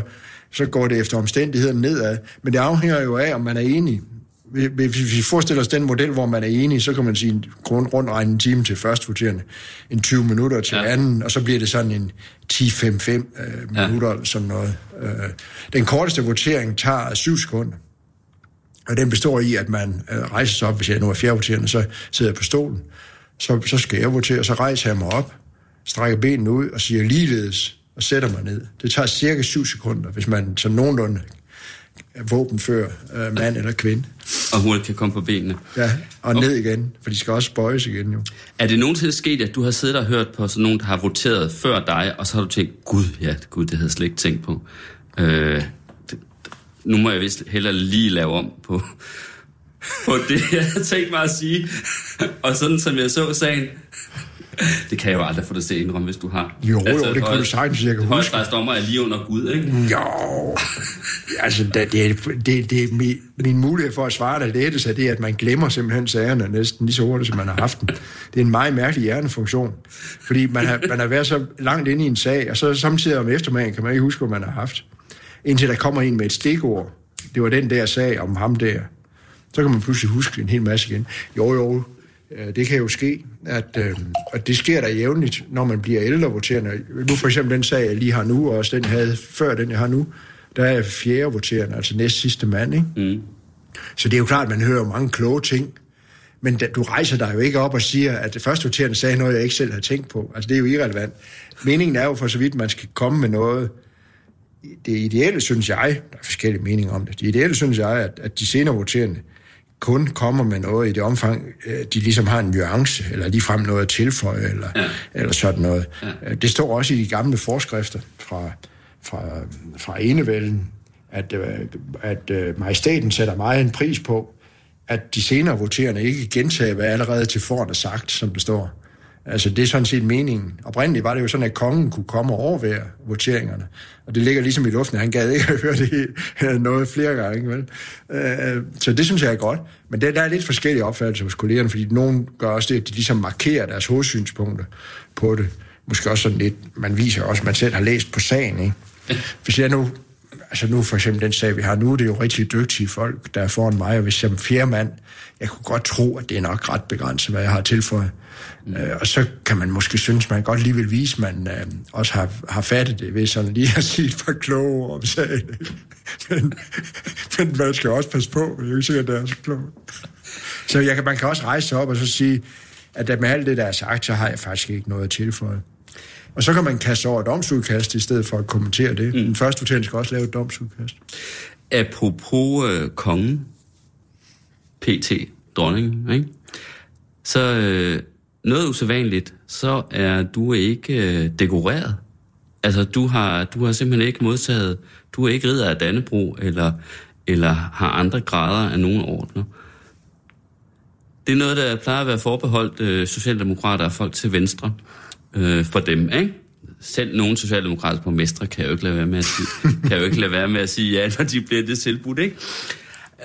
så går det efter omstændigheden nedad. Men det afhænger jo af, om man er enig hvis vi forestiller os den model, hvor man er enig, så kan man sige grund rundt regne en time til første voterende, en 20 minutter til ja. anden, og så bliver det sådan en 10-5-5 øh, minutter, ja. som noget. Øh, den korteste votering tager 7 sekunder. Og den består i, at man øh, rejser sig op, hvis jeg nu er fjerdevoterende, så sidder jeg på stolen. Så, så skal jeg votere, så rejser jeg mig op, strækker benene ud og siger ligeledes, og sætter mig ned. Det tager cirka 7 sekunder, hvis man som nogenlunde våbenfør øh, mand eller kvinde. Og hurtigt kan komme på benene. Ja, og ned igen, for de skal også bøjes igen jo. Er det nogensinde sket, at du har siddet og hørt på sådan nogen, der har voteret før dig, og så har du tænkt, gud, ja, gud, det havde jeg slet ikke tænkt på. Øh, det, nu må jeg vist heller lige lave om på, på det, jeg havde tænkt mig at sige. og sådan som jeg så sagen, det kan jeg jo aldrig få dig til at indrømme, hvis du har. Jo, altså, jo, det kunne du sagtens, jeg kan huske. dommer er lige under Gud, ikke? Jo, altså det, det, det, det min, min mulighed for at svare dig lettest er det, at man glemmer simpelthen sagerne næsten lige så hurtigt, som man har haft dem. Det er en meget mærkelig hjernefunktion, fordi man har, man har været så langt inde i en sag, og så samtidig om eftermiddagen kan man ikke huske, hvad man har haft. Indtil der kommer en med et stikord. Det var den der sag om ham der. Så kan man pludselig huske en hel masse igen. Jo, jo, det kan jo ske, at, øh, at det sker der jævnligt, når man bliver ældre voterende. Nu for eksempel den sag, jeg lige har nu, og også den havde før den, jeg har nu, der er fjerde voterende, altså næst sidste mand. Ikke? Mm. Så det er jo klart, at man hører mange kloge ting, men da, du rejser dig jo ikke op og siger, at det første voterende sagde noget, jeg ikke selv havde tænkt på. Altså det er jo irrelevant. Meningen er jo for så vidt, man skal komme med noget. Det ideelle, synes jeg, der er forskellige meninger om det, det ideelle, synes jeg, at, at de senere voterende, kun kommer med noget i det omfang, øh, de ligesom har en nuance, eller ligefrem noget at tilføje, eller, ja. eller sådan noget. Ja. Øh, det står også i de gamle forskrifter fra, fra, fra enevælden, at, øh, at majestaten sætter meget en pris på, at de senere voterende ikke gentager, hvad allerede til foran er sagt, som det står. Altså, det er sådan set meningen. Oprindeligt var det jo sådan, at kongen kunne komme og overvære voteringerne. Og det ligger ligesom i luften. Han gad ikke at høre det noget flere gange. Vel? Øh, så det synes jeg er godt. Men det, der er lidt forskellige opfattelser hos kollegerne, fordi nogen gør også det, at de ligesom markerer deres hovedsynspunkter på det. Måske også sådan lidt, man viser også, at man selv har læst på sagen. Ikke? Hvis jeg nu altså nu for eksempel den sag, vi har nu, det er jo rigtig dygtige folk, der er foran mig, og hvis jeg er fjerde mand, jeg kunne godt tro, at det er nok ret begrænset, hvad jeg har tilføjet. Mm. Øh, og så kan man måske synes, man godt lige vil vise, at man øh, også har, har fattet det ved sådan lige at sige et par kloge om sagen. men, men man skal også passe på, det er ikke sikkert, at det er så klogt. Så jeg kan, man kan også rejse sig op og så sige, at med alt det, der er sagt, så har jeg faktisk ikke noget at tilføje. Og så kan man kaste over et domsudkast, i stedet for at kommentere det. Mm. Den første votering skal også lave et domsudkast. Apropos øh, kongen, PT, dronningen, ikke? så øh, noget usædvanligt, så er du ikke øh, dekoreret. Altså, du har, du har simpelthen ikke modtaget, du er ikke ridder af Dannebro, eller, eller har andre grader af nogen ordner. Det er noget, der plejer at være forbeholdt øh, socialdemokrater og folk til venstre øh, for dem, ikke? Selv nogle socialdemokratiske borgmestre kan jo ikke lade være med at sige, kan jo ikke lade være med at sige ja, når de bliver det tilbudt, ikke?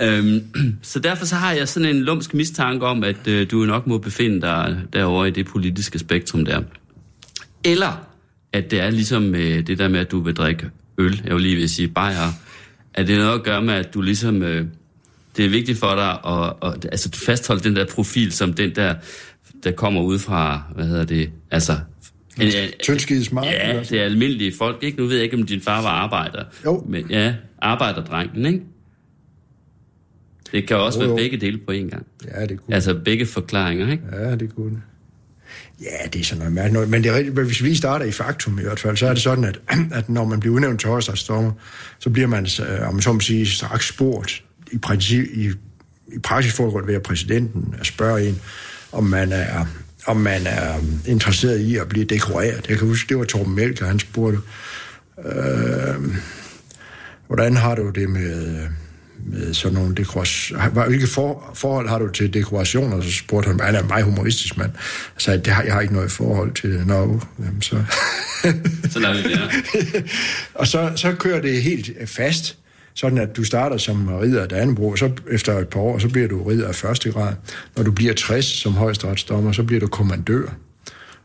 Øhm, så derfor så har jeg sådan en lumsk mistanke om, at øh, du nok må befinde dig derovre i det politiske spektrum der. Eller at det er ligesom øh, det der med, at du vil drikke øl, jeg vil lige vil sige bajer, at det er noget at gøre med, at du ligesom, øh, det er vigtigt for dig at, at altså, fastholde den der profil, som den der, der kommer ud fra, hvad hedder det, altså... En, Tyndskide smart. Ja, det er almindelige folk, ikke? Nu ved jeg ikke, om din far var arbejder. Jo. Men, ja, arbejderdrengen, ikke? Det kan også Jo, være jo. begge dele på en gang. Ja, det kunne Altså begge forklaringer, ikke? Ja, det kunne. Ja, det er sådan noget mærkeligt noget. Men det er rigtigt, hvis vi starter i faktum i hvert fald, så er det sådan, at, at når man bliver udnævnt til højestadsdommer, så bliver man, øh, om man så må sige, straks spurgt. I, princip, i, i praksis foregår det ved, at præsidenten spørger en, om man er om man er interesseret i at blive dekoreret. Jeg kan huske, det var Torben Melker, han spurgte, øh, hvordan har du det med, med sådan nogle dekorationer? Hvilke for, forhold har du til dekorationer? Så spurgte han, han er en meget humoristisk mand. Jeg sagde, det har, jeg har ikke noget forhold til det. Nå, jamen så... Så lader vi det her. og så, så kører det helt fast, sådan at du starter som ridder af Dannebrog, og så efter et par år, så bliver du ridder af første grad. Når du bliver 60 som højesteretsdommer, så bliver du kommandør.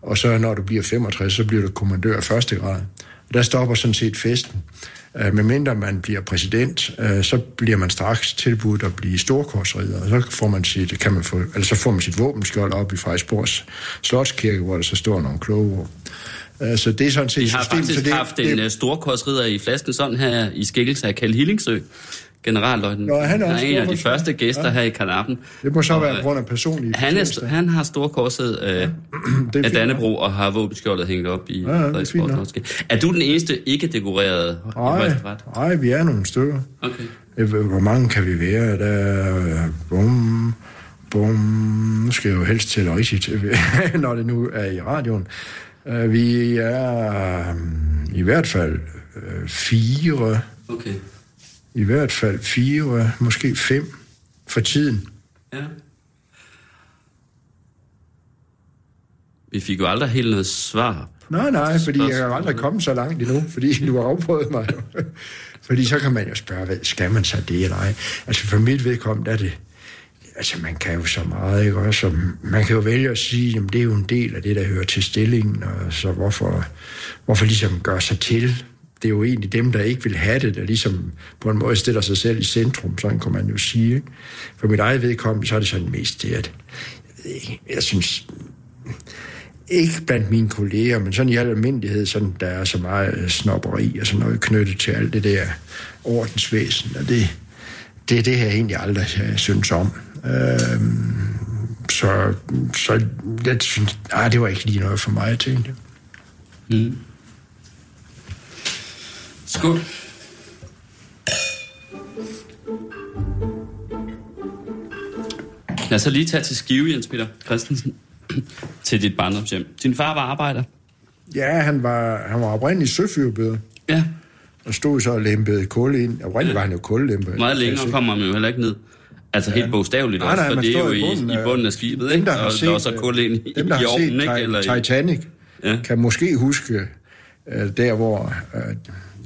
Og så når du bliver 65, så bliver du kommandør af første grad. Og der stopper sådan set festen. Uh, medmindre man bliver præsident, øh, så bliver man straks tilbudt at blive storkorsridder, og så får man sit, kan man få, altså så får man sit våbenskjold op i Frederiksborgs Slotskirke, hvor der så står nogle kloge ord. Uh, så det er sådan set Vi har systemet, faktisk så det, haft en det, det, storkorsridder i flasken sådan her i skikkelse af Kjeld Hillingsø. Generalløjten. Nå, han er er også en af de første gæster Ja. her i Kanappen. det må så Og, være på øh, grund af personlige Han, er, han har storkorset øh, Det er af Dannebro og har våbenskjoldet hængt op i ja, det er. Er du den eneste ikke-dekorerede i Nej, højesteret? nej, vi er nogle stykker. Okay. Hvor mange kan vi være? Der er bum, bum. Nu skal jeg jo helst tælle rigtigt, når det nu er i radioen. Øh, Vi er um, i hvert fald øh, fire, Okay. i hvert fald fire, måske fem for tiden. Ja. Vi fik jo aldrig helt noget svar. Nej, nej, fordi jeg er Spørgsmål. aldrig kommet så langt endnu, fordi du har afprøvet mig. jo. fordi så kan man jo spørge, hvad, skal man så det eller ej? Altså for mit vedkommende er det, altså man kan jo så meget, ikke også? Og Man kan jo vælge at sige, at det er jo en del af det, der hører til stillingen, og så hvorfor, hvorfor ligesom gøre sig til? Det er jo egentlig dem, der ikke vil have det, der ligesom på en måde stiller sig selv i centrum, sådan kan man jo sige. Ikke? For mit eget vedkommende, så er det sådan mest det, at jeg, jeg synes, ikke blandt mine kolleger, men sådan i al almindelighed, sådan, der er så meget øh, snopperi og sådan noget knyttet til alt det der ordensvæsen, og det, det er det, jeg egentlig aldrig øh, synes om. Øhm, så, så jeg synes, ah, det var ikke lige noget for mig, tænkte jeg. Skål. Lad os så lige tage til Skive, Jens Peter Christensen, til dit barndomshjem. Din far var arbejder. Ja, han var, han var oprindelig søfyrbøder, Ja, og stod så og lempede kul ind. Oprindeligt var han jo kullemper. meget længere kommer man jo heller ikke ned. Altså helt bogstaveligt Nej, også, nej, for man det er jo i bunden i af- bunden af skibet, Dem, ikke? der har Og set, der er så kul ind i, dem, der i ovnen, set ikke? Eller Titanic, Ja. kan måske huske øh, der, hvor øh,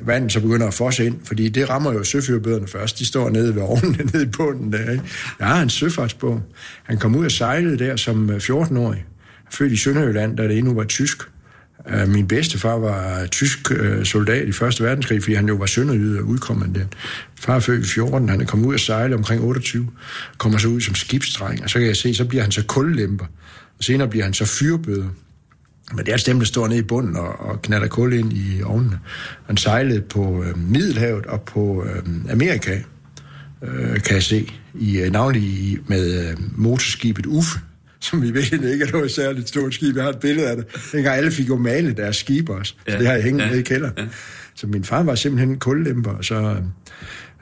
vandet så begynder at fosse ind, fordi det rammer jo søfyrbøderne først. De står nede ved ovnen, nede i bunden der. Ikke? Jeg har en søfartsbog. Han kom ud og sejlede der som øh, 14-årig. Født i Sønderjylland, da det endnu var tysk. Min Min bedstefar var tysk øh, soldat i Første Verdenskrig, fordi han jo var sønderjyde og udkommandant. Far født i 14, han er kommet ud og sejle omkring 28, kommer så ud som skibsdreng, og så kan jeg se, så bliver han så kullemper, og senere bliver han så fyrbøder. Men det er altså dem, der står nede i bunden og, og knatter kul ind i ovnene. Han sejlede på øh, Middelhavet og på øh, Amerika, øh, kan jeg se, i, øh, navnlig i, med øh, motorskibet Uffe, som vi ved ikke er noget særligt stort skib. Jeg har et billede af det. Dengang alle fik jo malet deres skibe også. Ja, så det har jeg hængt ja, nede i kælderen. Ja. Så min far var simpelthen en kullemper, og så øh,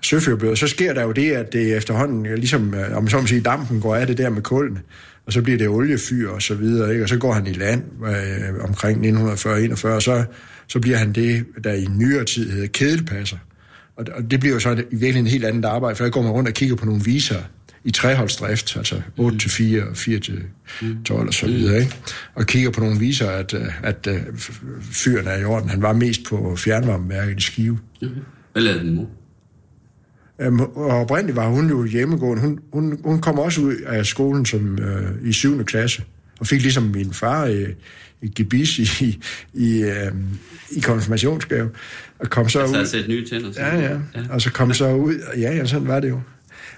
søførbøder. Så sker der jo det, at det efterhånden, ligesom, øh, om så sige, dampen går af det der med kullene, og så bliver det oliefyr og så videre, ikke? og så går han i land øh, omkring 1940-41, og så, så bliver han det, der i nyere tid hedder kædelpasser. Og, og det bliver jo så i virkeligheden en helt andet arbejde, for der går man rundt og kigger på nogle viser i treholdsdrift, altså 8 til 4 og 4 til 12 og så videre, ikke? og kigger på nogle viser, at, øh, at, at fyren er i orden. Han var mest på fjernvarmeværket i Skive. Hvad lavede din mor? Øhm, og oprindeligt var hun jo hjemmegående. Hun, hun, hun kom også ud af skolen som øh, i 7. klasse, og fik ligesom min far øh, i gebis i, i, øh, i konfirmationsgave. Og kom så Altså ud. at sætte nye tænder. Ja, ja, Og så kom så ud. Ja, ja, sådan var det jo.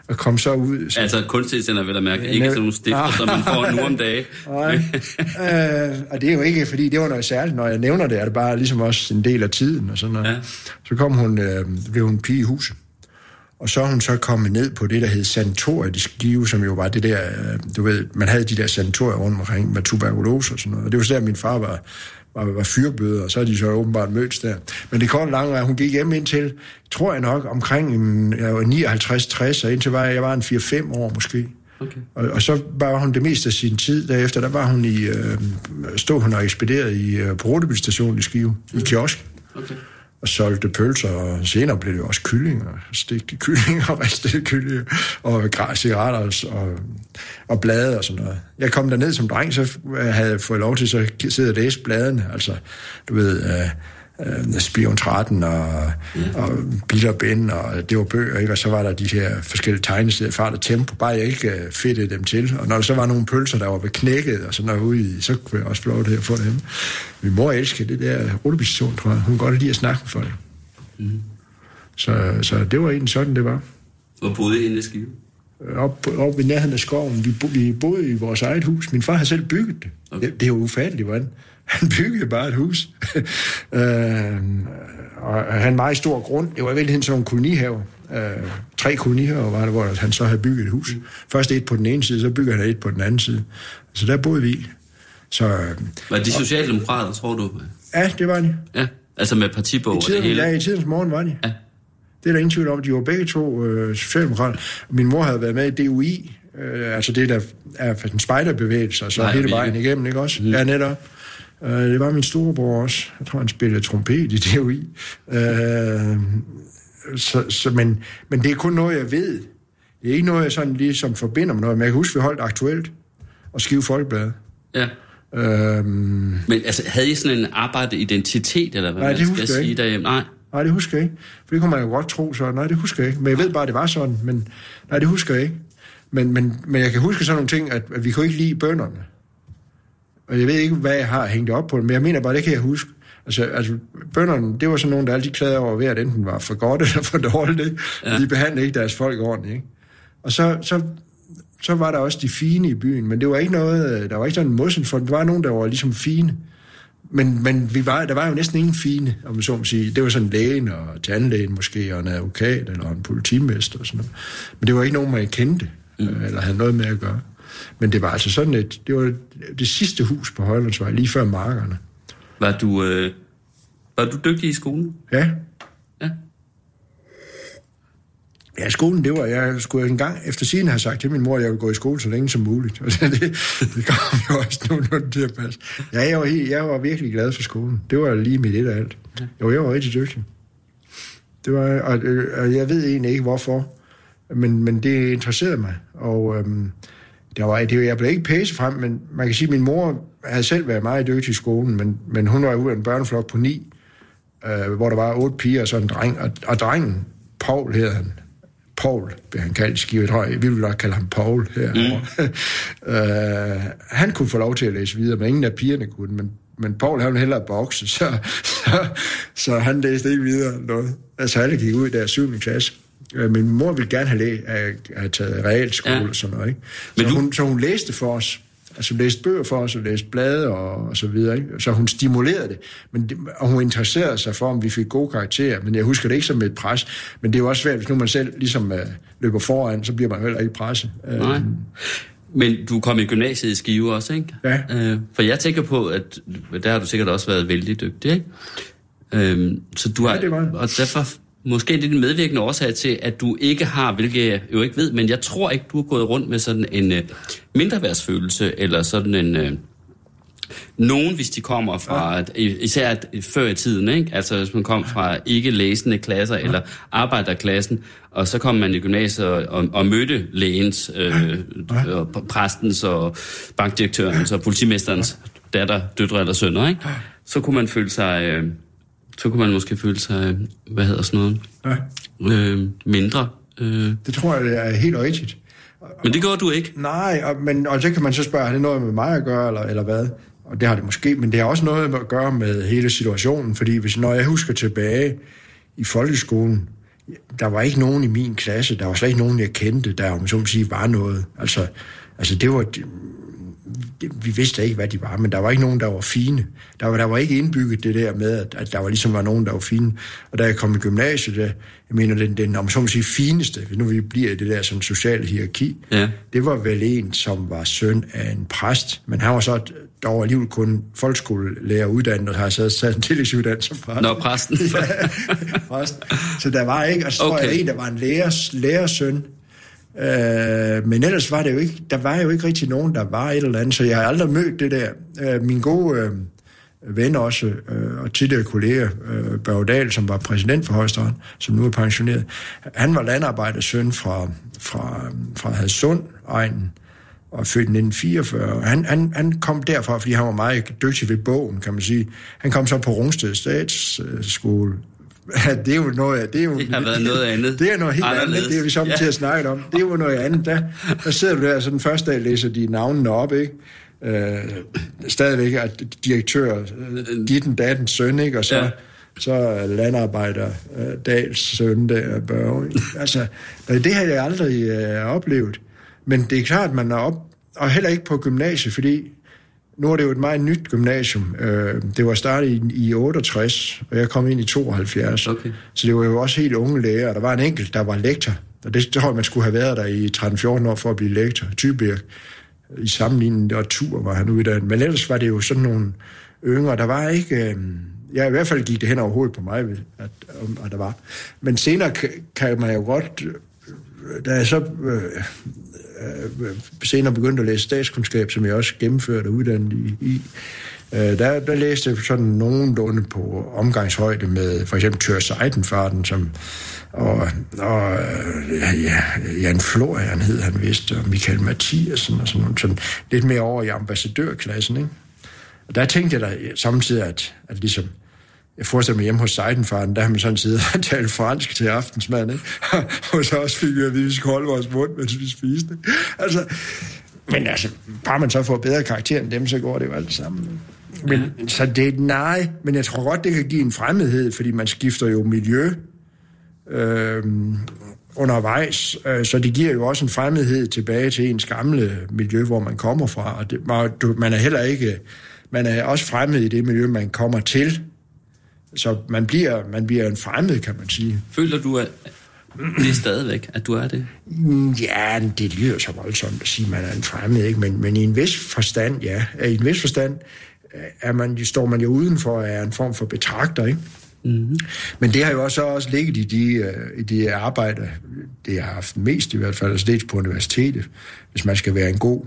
Og kom så ud. Så, Altså kunstige tænder, vil jeg mærke. Ikke nej. sådan nogle stifter, som man får nu om dagen. Nej. øh, og det er jo ikke, fordi det var noget særligt. Når jeg nævner det, er det bare ligesom også en del af tiden og sådan noget. Ja. Så kom hun, øh, blev hun pige i huset. Og så er hun så kommet ned på det, der hed sanatoriet i Skive, som jo var det der, øh, du ved, man havde de der sanatorier rundt omkring med tuberkulose og sådan noget. Og det var så der, min far var, var, var fyrbøder, og så er de så åbenbart mødtes der. Men det korte lange var, at hun gik hjem indtil, tror jeg nok, omkring var 59-60, og indtil var jeg, jeg var en 4-5 år måske. Okay. Og, og så var hun det meste af sin tid derefter, der var hun i, øh, stod hun og ekspederede i, øh, på Rutebilstationen i Skive, i kiosk okay og solgte pølser, og senere blev det jo også kyllinger, stegte kyllinger, og ristede kyllinger, og græs, cigaretter og, og blade og sådan noget. Jeg kom derned som dreng, så øh, havde jeg fået lov til så at sidde og læse bladene, altså, du ved, øh, øh, Spion 13 og, og Bill og Ben, og det var bøger, ikke? og så var der de her forskellige tegneserier, Fart og Tempo, bare jeg ikke øh, fedtede dem til. Og når der så var nogle pølser, der var ved knækket og sådan noget ude i, så kunne jeg også få lov til at få dem. Min mor elskede det der rullebistation, tror jeg. Hun kunne godt lide at snakke med folk. Mm. Så, så det var egentlig sådan, det var. Hvor boede I i Skive? Op, op i nærheden af skoven. Vi, bo, vi boede i vores eget hus. Min far havde selv bygget det. Okay. Det, det er jo ufatteligt, hvordan. Han byggede bare et hus. øh, og han havde en meget stor grund. Det var i virkeligheden sådan nogle kolonihaver. Øh, tre kolonihaver var det, hvor han så havde bygget et hus. Mm. Først et på den ene side, så bygger han et på den anden side. Så der boede vi. Så øh, Var de socialdemokrater, tror du? ja, det var de. Ja, altså med partibog I og det tiden, hele. ja, i tidens morgen var de. Ja. Det er der ingen tvivl om. De var begge to øh, socialdemokrater. Min mor havde været med i DUI, øh, altså det, der er for en spejderbevægelse, og så Nej, hele vejen igennem, ikke også? Mm. Ja, netop. Øh, det var min storebror også. Jeg tror, han spillede trompet i DUI. Øh, så, så, men, men det er kun noget, jeg ved. Det er ikke noget, jeg sådan ligesom forbinder med noget. Men jeg kan huske, vi holdt aktuelt og Skive Folkeblad. ja. Øh, Men altså, havde I sådan en arbejdeidentitet, eller hvad Nej, man det skal husker jeg sige ikke. derhjemme? Nej. Nej, det husker jeg ikke. For det kunne man jo godt tro, så nej, det husker jeg ikke. Men jeg ved bare, det var sådan. Men nej, det husker jeg ikke. Men, men, men jeg kan huske sådan nogle ting, at, at vi kunne ikke lide bønderne. Og jeg ved ikke, hvad jeg har hængt op på det, men jeg mener bare, det kan jeg huske. Altså, altså bønderne, det var sådan nogen, der altid klagede over, ved, at enten var for godt eller for dårligt. Ikke? Ja. De behandlede ikke deres folk ordentligt. Ikke? Og så, så, så var der også de fine i byen, men det var ikke noget, der var ikke sådan en modsætning for, der var nogen, der var ligesom fine. Men, men vi var, der var jo næsten ingen fine, om man så må sige. Det var sådan lægen og tandlægen måske, og en advokat eller en politimester og sådan noget. Men det var ikke nogen, man kendte, mm. eller havde noget med at gøre. Men det var altså sådan et, det var det sidste hus på Højlandsvej, lige før markerne. Var du, øh, var du dygtig i skolen? Ja, Ja. Ja, skolen, det var, jeg skulle en gang efter siden have sagt til min mor, at jeg ville gå i skole så længe som muligt. Og det, det kom jo også nogenlunde til at passe. Ja, jeg var, helt, jeg var virkelig glad for skolen. Det var lige mit et af alt. Jo, jeg var rigtig dygtig. Det var, og, og jeg ved egentlig ikke, hvorfor, men, men det interesserede mig. Og øhm, der var, det, jeg blev ikke pæse frem, men man kan sige, at min mor havde selv været meget dygtig i skolen, men, men hun var ude af en børneflok på ni, øh, hvor der var otte piger og så en dreng. Og, og drengen, Paul hed han, Paul, blev han kaldt i Skive. Jeg tror, vi vil nok kalde ham Paul herovre. Mm. øh, han kunne få lov til at læse videre, men ingen af pigerne kunne. Men, men Paul havde hellere bokse, så, så, så han læste ikke videre noget. Altså alle gik ud der i 7. klasse. Øh, Min mor ville gerne have, læ- have, taget realskole Ja. ja. og sådan noget. Ikke? Men Så, du- hun, så hun læste for os. Altså hun læste bøger for os, og læste blade og, og så videre. Ikke? Så hun stimulerede det. Men det. Og hun interesserede sig for, om vi fik gode karakterer. Men jeg husker det ikke som et pres. Men det er jo også svært, hvis nu man selv ligesom uh, løber foran, så bliver man heller ikke presset. Øh, Nej. Men du kom i gymnasiet i Skive også, ikke? Ja. Øh, for jeg tænker på, at der har du sikkert også været vældig dygtig, ikke? Øhm, så du har, det var og derfor måske det er en medvirkende årsag til, at du ikke har, hvilket jeg jo ikke ved, men jeg tror ikke, du har gået rundt med sådan en øh, mindreværdsfølelse, eller sådan en... Øh, nogen, hvis de kommer fra, ja. især før i tiden, ikke? altså hvis man kom fra ikke læsende klasser, ja. eller arbejderklassen, og så kom man i gymnasiet og, og, og mødte lægens, øh, ja. og præstens, og bankdirektørens, og politimesterens datter, døtre eller sønner, ikke? så kunne man føle sig, øh, så kunne man måske føle sig, hvad hedder sådan noget, Ja. øh, mindre Øh, Det tror jeg, det er helt rigtigt. men det gjorde du ikke. Nej, og, men, og så kan man så spørge, har det noget med mig at gøre, eller, eller hvad? Og det har det måske, men det har også noget at gøre med hele situationen, fordi hvis, når jeg husker tilbage i folkeskolen, der var ikke nogen i min klasse, der var slet ikke nogen, jeg kendte, der om så må sige, var noget. Altså, altså det var, det, vi vidste ikke, hvad de var, men der var ikke nogen, der var fine. Der var, der var ikke indbygget det der med, at, at der var ligesom var nogen, der var fine. Og da jeg kom i gymnasiet, der, jeg mener, den, den om så må sige, fineste, hvis nu vi bliver i det der sådan, sociale hierarki, Ja. det var vel en, som var søn af en præst, men han var så dog alligevel kun folkeskolelærer uddannet, og har så taget en tillægsuddannelse som præst. Nå, præsten. præst. Så der var ikke, og så okay. tror jeg en, der var en lærers, lærersøn, Øh, men ellers var det jo ikke, der var jo ikke rigtig nogen, der var et eller andet, så jeg har aldrig mødt det der. Øh, min gode øh, ven også, øh, og tidligere kollega, øh, Børge Dahl, som var præsident for Højesteret, som nu er pensioneret, han var landarbejdersøn fra, fra, fra Hadsund, egnen, og født i 1944. Han, han, han kom derfra, fordi han var meget dygtig ved bogen, kan man sige. Han kom så på Rungsted Statsskole. Ja, det er jo noget, det er jo, Det har været noget andet. Det er noget helt Anderledes. andet, det er vi så Ja. til at snakke om. Det er jo noget andet. Der, der sidder du der, så den første dag læser de navnene op, ikke? Øh, stadigvæk at direktør, øh, ditten dattens søn, ikke? Og så, Ja. så er landarbejder øh, Dals søn der, Børge. ikke? Altså, det har jeg aldrig øh, oplevet. Men det er klart, man er op, og heller ikke på gymnasiet, fordi nu er det jo et meget nyt gymnasium. Øh, det var startet i, i 68, og jeg kom ind i 72. Okay. Så det var jo også helt unge læger, og der var en enkelt, der var lektor. Og det, tror jeg, man skulle have været der i 13-14 år for at blive lektor. Tybirk. I sammenligning og tur var han uddannet. Men ellers var det jo sådan nogle yngre. Der var ikke... Øh, ja, i hvert fald gik det hen over hovedet på mig, at, at der var. Men senere kan, man jo godt... øh, Da jeg så Øh, senere begyndte at læse statskundskab, som jeg også gennemførte og uddannet i, i øh, der, der læste jeg sådan nogenlunde på omgangshøjde med for eksempel Tør Seidenfarten, som, og, og øh, ja, Jan Florian hed han vist, og Michael Mathiasen og sådan noget, sådan lidt mere over i ambassadørklassen, ikke? Og der tænkte jeg da samtidig, at, at ligesom, jeg forestiller mig hjemme hos Seidenfarten, der har man sådan siddet og talt fransk til aftensmad, ikke? og så også fik vi at vide, at vi skulle holde vores mund, mens vi spiste. Altså, men altså, bare man så får bedre karakter end dem, så går det jo alt sammen. Men, så det er nej, men jeg tror godt, det kan give en fremmedhed, fordi man skifter jo miljø øh, undervejs, øh, så det giver jo også en fremmedhed tilbage til ens gamle miljø, hvor man kommer fra. Og det, man, man er heller ikke, man er også fremmed i det miljø, man kommer til. Så man bliver, man bliver en fremmed, kan man sige. Føler du, at det er stadigvæk, at du er det? Ja, det lyder så voldsomt at sige, at man er en fremmed, ikke? Men, men i en vis forstand, ja. I en vis forstand øh, er man, står man jo udenfor er en form for betragter, ikke? Mm-hmm. Men det har jo også, også ligget i de, øh, i de arbejder, det har haft mest i hvert fald, altså dels på universitetet, hvis man skal være en god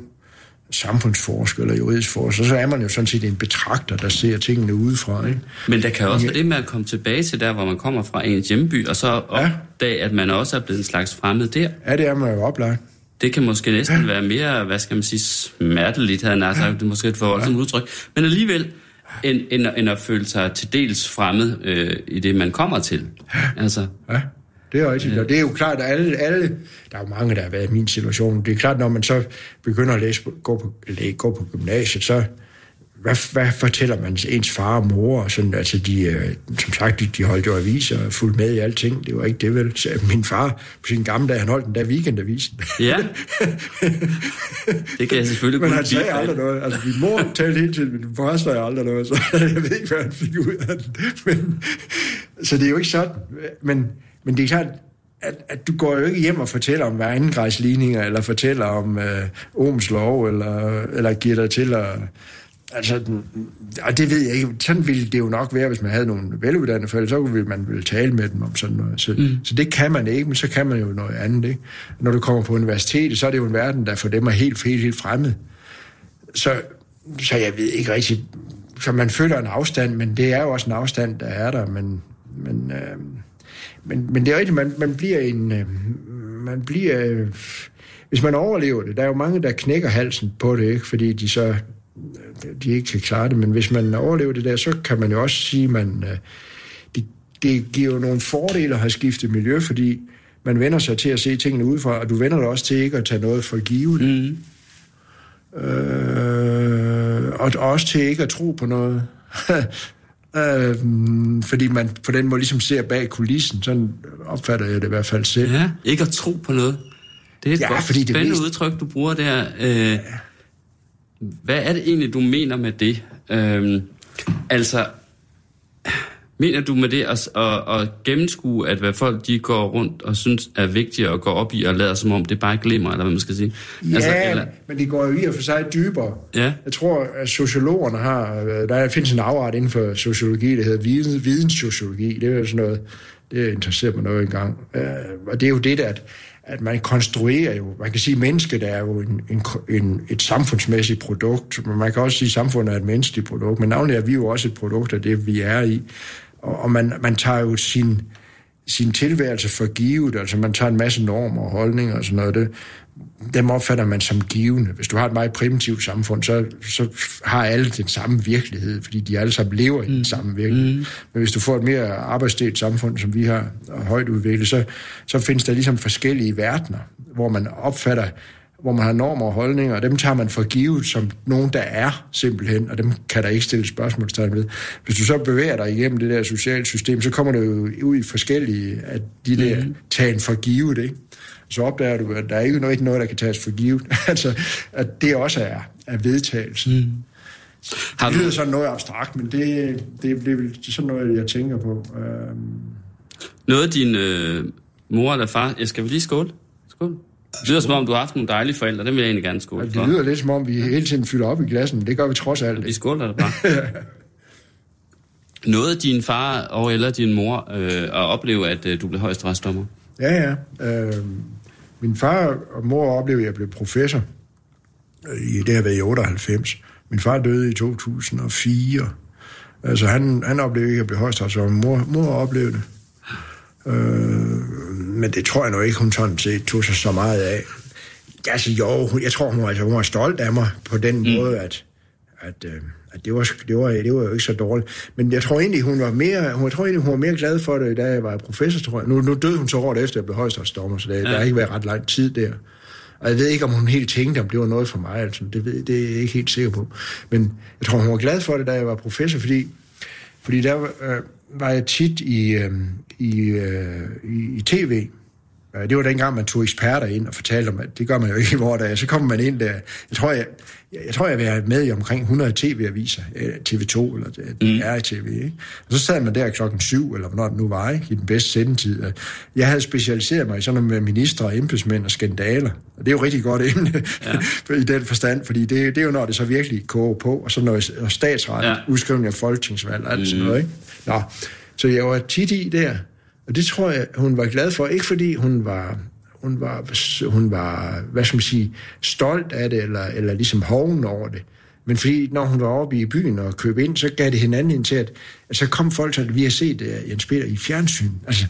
samfundsforsker eller juridisk forsker, så er man jo sådan set en betragter, der ser tingene udefra. Ikke? Men der kan også være det med at komme tilbage til der, hvor man kommer fra ens hjemby, og så opdage, at man også er blevet en slags fremmed der. Ja, det er man jo oplagt. Det kan måske næsten være mere, hvad skal man sige, smerteligt, havde jeg sagt. Det er måske et for voldsomt udtryk. Men alligevel, end, end, end at føle sig til dels fremmed øh, i det, man kommer til. Altså, Ja, det er rigtigt. Og det er jo klart, at alle, alle, der er jo mange, der har været i min situation, det er klart, når man så begynder at læse, gå, på, læ- gå på gymnasiet, så hvad, hvad fortæller man ens far og mor? Og sådan, altså de, øh, som sagt, de, de holdt jo aviser og fulgte med i alting. Det var ikke det vel. Så min far på sin gamle dag, han holdt den der weekendavisen. ja, det kan jeg selvfølgelig Men han sagde bifalde. aldrig noget. Altså, min mor talte hele tiden, min far sagde aldrig noget, så jeg ved ikke, hvad han fik ud af den. Men, så det er jo ikke sådan. Men, men det er klart, at, at du går jo ikke hjem og fortæller om værnegræsligninger, eller fortæller om øh, Ohms lov, eller, eller giver dig til at... Altså, og det ved jeg ikke. Sådan ville det jo nok være, hvis man havde nogle veluddannede forældre, så ville man vel tale med dem om sådan noget. Så, mm. så det kan man ikke, men så kan man jo noget andet. Ikke? Når du kommer på universitetet, så er det jo en verden, der for dem er helt, helt, helt fremmed. Så, så jeg ved ikke rigtigt... Så man føler en afstand, men det er jo også en afstand, der er der. Men, men, øh, men, men det er rigtigt, man, man bliver en... Øh, man bliver... Øh, hvis man overlever det, der er jo mange, der knækker halsen på det, ikke? fordi de så de ikke kan klare det, men hvis man overlever det der, så kan man jo også sige, at man, øh, det, det giver jo nogle fordele at have skiftet miljø, fordi man vender sig til at se tingene udefra, og du vender dig også til ikke at tage noget for givet. Mm. Øh, og, og også til ikke at tro på noget. øh, fordi man på den måde ligesom ser bag kulissen, sådan opfatter jeg det i hvert fald selv. Ja, ikke at tro på noget. Det er et Ja, ja, godt, fordi det spændende mest- udtryk, du bruger der. Øh, hvad er det egentlig, du mener med det? Øh, altså, mener du med det at, at, at gennemskue, at hvad folk de går rundt og synes er vigtigt og går op i og lader som om det bare glemmer, eller hvad man skal sige? Ja, altså, eller... men det går jo i og for sig dybere. Ja. Jeg tror, at sociologerne har... øh, Der findes en afart inden for sociologi, der hedder videns, videnssociologi. Det er jo sådan noget... Det interesserer mig noget engang. Øh, Og det er jo det, at, at man konstruerer jo... Man kan sige, at mennesket er jo en, en, en, et samfundsmæssigt produkt, men man kan også sige, at samfundet er et menneskeligt produkt. Men navnlig er vi jo også et produkt af det, vi er i. Og, og man, man tager jo sin sin tilværelse for givet, altså man tager en masse normer og holdninger og sådan noget, det, dem opfatter man som givende. Hvis du har et meget primitivt samfund, så, så har alle den samme virkelighed, fordi de alle sammen lever i den samme virkelighed. Mm. Men hvis du får et mere arbejdsdelt samfund, som vi har, og højt udviklet, så, så findes der ligesom forskellige verdener, hvor man opfatter hvor man har normer og holdninger, og dem tager man for givet som nogen, der er simpelthen, og dem kan der ikke stille spørgsmålstegn ved. Hvis du så bevæger dig igennem det der sociale system, så kommer du jo ud i forskellige af de der mm. tagen for givet, ikke? Så opdager du, at der er ikke noget, noget der kan tages for givet. altså, at det også er, er vedtagelse. Mm. Har Det du, lyder sådan noget abstrakt, men det, det, det er vel sådan noget, jeg tænker på. Øhm, noget din øh, mor eller far... Jeg skal vi lige skåle? Skål. Det lyder som om, du har haft nogle dejlige forældre. Dem vil jeg egentlig gerne skåle det for. lyder lidt som om, vi hele tiden fylder op i glassen, det gør vi trods alt. Vi skåler da bare. Noget din far og eller din mor øh, at opleve, at øh, du blev højesteretsdommer? Ja, ja. Øh, min far og mor oplevede, at jeg blev professor. Øh, I, det har været i 98. Min far døde i 2004. Altså, han, han oplevede ikke at blive højstrætsdommer. Mor, mor oplevede det. Øh, men det tror jeg nu ikke, hun sådan set tog sig så meget af. Altså jo, jeg tror, hun, altså, hun var stolt af mig på den mm. måde, at, at, øh, at det, var, det, var, det var jo ikke så dårligt. Men jeg tror egentlig, hun var mere, hun, jeg tror egentlig, hun var mere glad for det, da jeg var professor, tror jeg. Nu, nu døde hun så året efter, at jeg blev højstrætsdommer, så det, ja. der har ikke været ret lang tid der. Og jeg ved ikke, om hun helt tænkte, om det var noget for mig. Altså, det, ved, det er jeg ikke helt sikker på. Men jeg tror, hun var glad for det, da jeg var professor, fordi, fordi der øh, var jeg tit i, øh, i, øh, i, i tv. Øh, Det var dengang, man tog eksperter ind og fortalte om, at det gør man jo ikke i vores dage. Så kommer man ind der. Jeg tror, jeg, jeg, tror, jeg var med i omkring 100 tv-aviser. øh, TV2 eller det er i tv. Ikke? Og så sad man der klokken syv, eller hvornår det nu var, ikke? i den bedste sendetid. Jeg havde specialiseret mig i sådan noget med ministre og embedsmænd og skandaler. Og det er jo rigtig godt emne ja. i den forstand, fordi det, det er jo, når det så virkelig koger på, og så noget og statsret, Ja. udskrivning af folketingsvalg og alt sådan noget. Ikke? Nå, så jeg var tit i der, og det tror jeg, hun var glad for. Ikke fordi hun var, hun var, hun var hvad skal man sige, stolt af det, eller, eller ligesom hoven over det. Men fordi, når hun var oppe i byen og købte ind, så gav det hinanden ind til, at, at så kom folk til, at vi har set uh, Jens Peter i fjernsyn. Altså,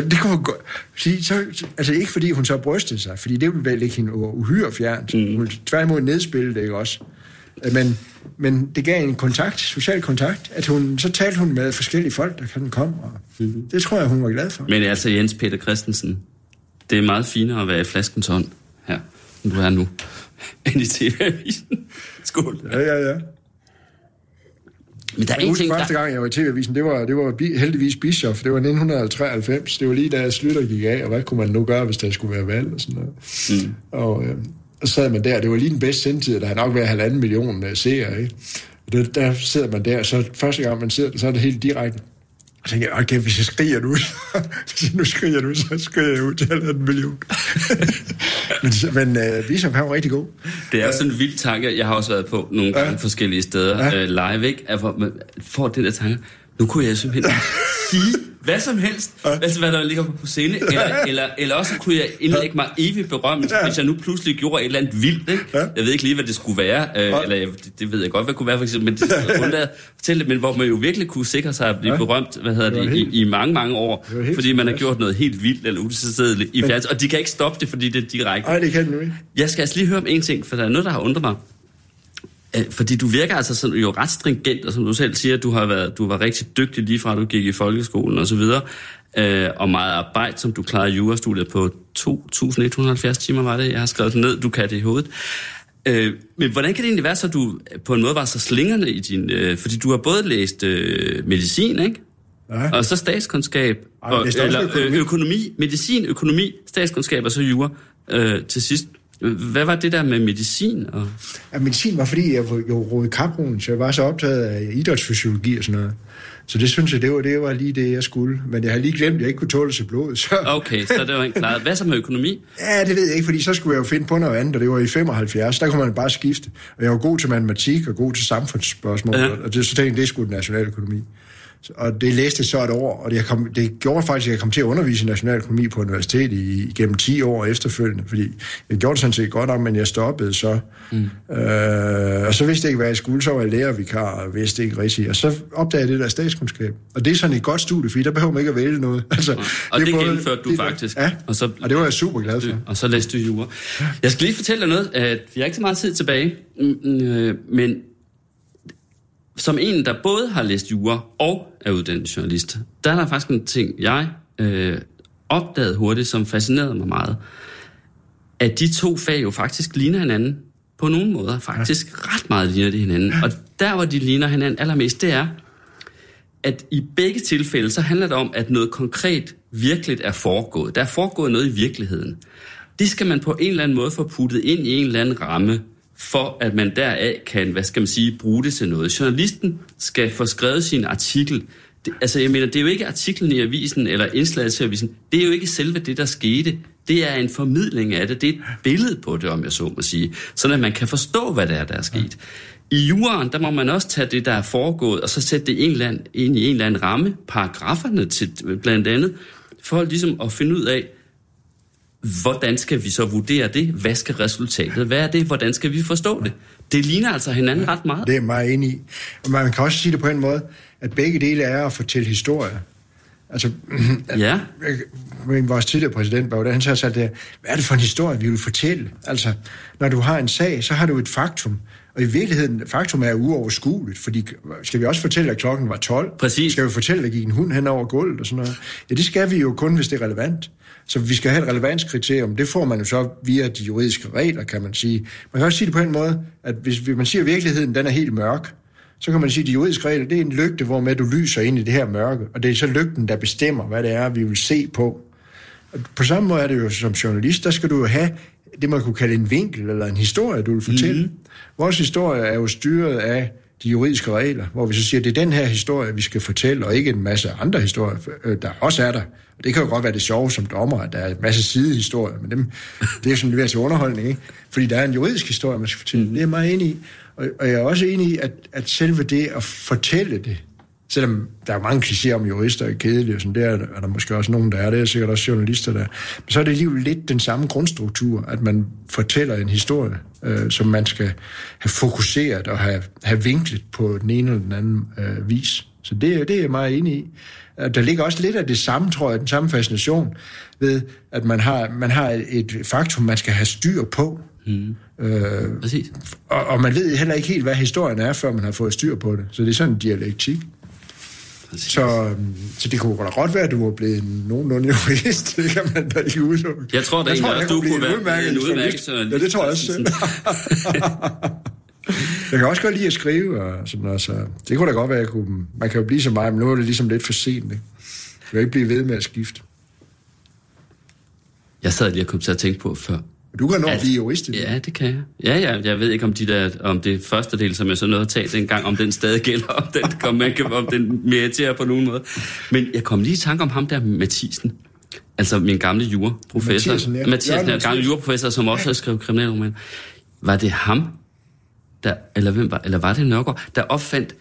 det kunne godt... Fordi, så, altså ikke fordi hun så brystede sig, fordi det ville vel ikke hende uhyre fjernt. Mm. Hun ville tværtimod nedspille det, ikke også? Men, men det gav en kontakt, social kontakt, at hun, så talte hun med forskellige folk, der kan komme, og mm. det tror jeg, hun var glad for. Men altså, Jens Peter Christensen, det er meget finere at være i flaskens hånd her, end du er nu, end i TV-avisen. Skål. Ja, ja, ja. Men der er Jeg en husker ting, første der... gang, jeg var i TV-avisen, det var, det var bi- heldigvis Bischof. Det var 1993. Det var lige da Slytter gik af, og hvad kunne man nu gøre, hvis der skulle være valg og sådan noget. Mm. Og, øh, og så sad man der. Det var lige den bedste sendtid. Der har nok været halvanden million øh, seere, ikke? Det, der sidder man der, så første gang man sidder, så er det helt direkte. Og så tænker jeg, okay, hvis jeg skriger nu, hvis jeg nu skriger nu, så skriger jeg ud til halvanden million. men men øh, Bischof, han var rigtig god. Det er jo sådan en vild tanke. Jeg har også været på nogle gange Ja. forskellige steder Ja. øh, live, ikke? At man får det der tanke. Nu kunne jeg simpelthen sige hvad som helst, altså hvad der ligger på scene, eller, eller, eller også kunne jeg indlægge mig evigt berømt, Ja. hvis jeg nu pludselig gjorde et eller andet vildt, ikke? Ja. Jeg ved ikke lige, hvad det skulle være, øh, eller jeg, det, det ved jeg godt, hvad det kunne være for eksempel, men det skulle undlade fortælle det, men hvor man jo virkelig kunne sikre sig at blive Ja. berømt, hvad hedder Det det, helt- i, i mange, mange år, fordi man har gjort noget helt vildt eller utilstedeligt i fjernsyn, og de kan ikke stoppe det, fordi det er direkte. Nej, det kan jo ikke. Jeg skal altså lige høre om en ting, for der er noget, der har undret mig. Øh, fordi du virker altså sådan, jo ret stringent, og som du selv siger, du har været, du var rigtig dygtig lige fra du gik i folkeskolen og så videre, øh, og meget arbejde, som du klarede jurastudiet på 2.170 timer, var det, jeg har skrevet det ned, du kan det i hovedet. Øh, men hvordan kan det egentlig være, så du på en måde var så slingerne i din... Øh, fordi du har både læst øh, medicin, ikke? Ja. Og så statskundskab, Ej, og, eller økonomi. økonomi, medicin, økonomi, statskundskab og så jura øh, til sidst. Hvad var det der med medicin? Og... Ja, medicin var, fordi jeg jo rodet kaproen, så jeg var så optaget af idrætsfysiologi og sådan noget. Så det synes jeg, det var, det var lige det, jeg skulle. Men jeg har lige glemt, at jeg ikke kunne tåle til blod. Så... Okay, så det var ikke klart. Hvad så med økonomi? Ja, det ved jeg ikke, fordi så skulle jeg jo finde på noget andet, og det var i 75. Der kunne man bare skifte. Og jeg var god til matematik og god til samfundsspørgsmål, ja. og det, så tænkte jeg, det skulle nationaløkonomi. Og det læste jeg så et år, og det, kom, det gjorde faktisk, at jeg kom til at undervise i nationaløkonomi på universitet i, gennem 10 år efterfølgende, fordi jeg gjorde det sådan set godt nok, men jeg stoppede så. Mm. Øh, og så vidste jeg ikke, hvad jeg skulle, så var jeg lærervikar, og vidste ikke rigtigt. Og så opdagede jeg det der statskundskab. Og det er sådan et godt studie, fordi der behøver man ikke at vælge noget. Altså, og det, det både, gennemførte du det, faktisk. Ja, og, så, og det var jeg super glad for. Og så læste du jura. Jeg skal lige fortælle dig noget, at vi har ikke så meget tid tilbage, mm, mm, øh, men som en, der både har læst jura og er uddannet journalist, der er der faktisk en ting, jeg øh, opdagede hurtigt, som fascinerede mig meget. At de to fag jo faktisk ligner hinanden på nogle måder. Faktisk ja. ret meget ligner de hinanden. Og der, hvor de ligner hinanden allermest, det er, at i begge tilfælde, så handler det om, at noget konkret virkeligt er foregået. Der er foregået noget i virkeligheden. Det skal man på en eller anden måde få puttet ind i en eller anden ramme, for at man deraf kan, hvad skal man sige, bruge det til noget. Journalisten skal få skrevet sin artikel. Det, altså, jeg mener, det er jo ikke artiklen i avisen eller indslaget til avisen. Det er jo ikke selve det, der skete. Det er en formidling af det. Det er et billede på det, om jeg så må sige. Sådan at man kan forstå, hvad det er, der er sket. I juraen, der må man også tage det, der er foregået, og så sætte det en eller anden, ind i en eller anden ramme, paragraferne til blandt andet, for ligesom at finde ud af, hvordan skal vi så vurdere det? Hvad skal resultatet være det? Hvordan skal vi forstå det? Det ligner altså hinanden ja, ret meget. Det er jeg meget enig i. Og man kan også sige det på en måde, at begge dele er at fortælle historie. Altså, ja. vores tidligere præsident, Bauer, han sagde det, hvad er det for en historie, vi vil fortælle? Altså, når du har en sag, så har du et faktum. Og i virkeligheden, faktum er uoverskueligt, fordi skal vi også fortælle, at klokken var 12? Præcis. Skal vi fortælle, at der gik en hund hen over gulvet og sådan noget? Ja, det skal vi jo kun, hvis det er relevant. Så vi skal have et relevanskriterium. Det får man jo så via de juridiske regler, kan man sige. Man kan også sige det på en måde, at hvis man siger, at virkeligheden den er helt mørk, så kan man sige, at de juridiske regler, det er en lygte, hvor med du lyser ind i det her mørke, og det er så lygten, der bestemmer, hvad det er, vi vil se på. Og på samme måde er det jo som journalist, der skal du jo have det, man kunne kalde en vinkel eller en historie, du vil fortælle. Mm. Vores historie er jo styret af de juridiske regler, hvor vi så siger, at det er den her historie, vi skal fortælle, og ikke en masse andre historier, øh, der også er der. Og det kan jo godt være det sjove som dommer, at der er en masse sidehistorier, men dem, det er sådan lidt til underholdning, ikke? Fordi der er en juridisk historie, man skal fortælle. Det er jeg meget enig i. Og, og jeg er også enig i, at, at selve det at fortælle det, selvom der er mange klichéer om jurister er kedelige, og sådan, der er der måske også nogen, der er, det er sikkert også journalister der, men så er det alligevel lidt den samme grundstruktur, at man fortæller en historie, øh, som man skal have fokuseret og have, have vinklet på den ene eller den anden øh, vis. Så det, det er jeg meget enig i. Der ligger også lidt af det samme, tror jeg, den samme fascination ved, at man har, man har et faktum, man skal have styr på. Mm. Øh, Præcis. Og, og man ved heller ikke helt, hvad historien er, før man har fået styr på det. Så det er sådan en dialektik. Så, øhm, så det kunne godt være, at du var blevet nogenlunde jurist. Det kan man da ikke udelukke. Jeg tror da egentlig også, du kunne være en udmærket. Ja, det tror jeg også jeg kan også godt lide at skrive, og sådan noget, så det kunne da godt være, at jeg kunne... Man kan jo blive så meget, men nu er det ligesom lidt for sent, ikke? Jeg kan ikke blive ved med at skifte. Jeg sad lige og kom til at tænke på før, du kan nå at blive jurist. Ja, det kan jeg. Ja, ja, jeg ved ikke, om, de der, om det første del, som jeg så nåede at tage dengang, om den stadig gælder, om den, kom, man kan, om den meriterer på nogen måde. Men jeg kom lige i tanke om ham der, Mathisen. Altså min gamle juraprofessor. Mathiasen, ja. Mathiasen, ja, gamle juraprofessor, som også har skrevet kriminalroman. Var det ham, der, eller, hvem var, eller var det Nørgaard, der opfandt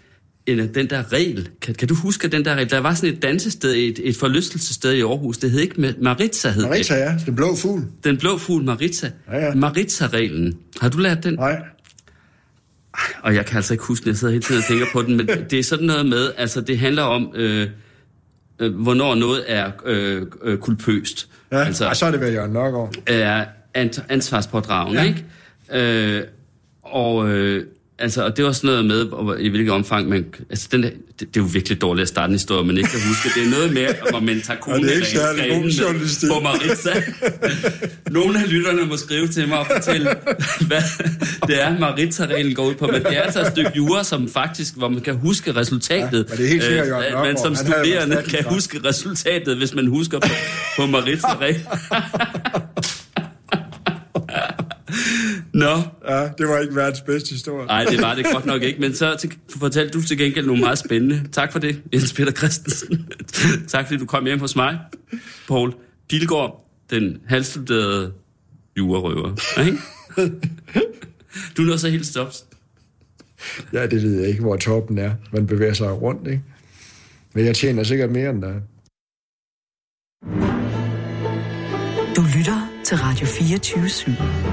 en, den der regel. Kan, kan du huske den der regel? Der var sådan et dansested, et, et forlystelsessted i Aarhus. Det hed ikke Maritza. Hed Maritza, ja. Den blå fugl. Den blå fugl, Maritza. Ja, ja. Maritza-reglen. Har du lært den? Nej. Og jeg kan altså ikke huske, at jeg sidder hele tiden og tænker på den, men det er sådan noget med, altså det handler om, øh, øh, hvornår noget er øh, øh, kulpøst. Ja, altså, og så er det vel Jørgen Nørgaard. Er ansvarspådragende, ja. ikke? Øh, og... Øh, Altså, og det var sådan noget med, i hvilket omfang man... Altså, den der, det, det, er jo virkelig dårligt at starte en historie, man ikke kan huske. Det er noget med, hvor man tager er journalistik. på Maritza. Nogle af lytterne må skrive til mig og fortælle, hvad det er, Maritza-reglen går ud på. Men det er altså et stykke jura, som faktisk, hvor man kan huske resultatet. Ja, det er helt sikkert, Øh, man som studerende kan huske resultatet, hvis man husker på, på Maritza-reglen. Nå, Ja, det var ikke verdens bedste historie. Nej, det var det godt nok ikke, men så til, fortalte du til gengæld nogle meget spændende. Tak for det, Jens Peter Christensen. tak fordi du kom hjem hos mig, Paul Pilgaard, den halvstuderede jurerøver. Ikke? Du er så helt stops. Ja, det ved jeg ikke, hvor toppen er. Man bevæger sig rundt, ikke? Men jeg tjener sikkert mere end dig. Du lytter til Radio 24 /7.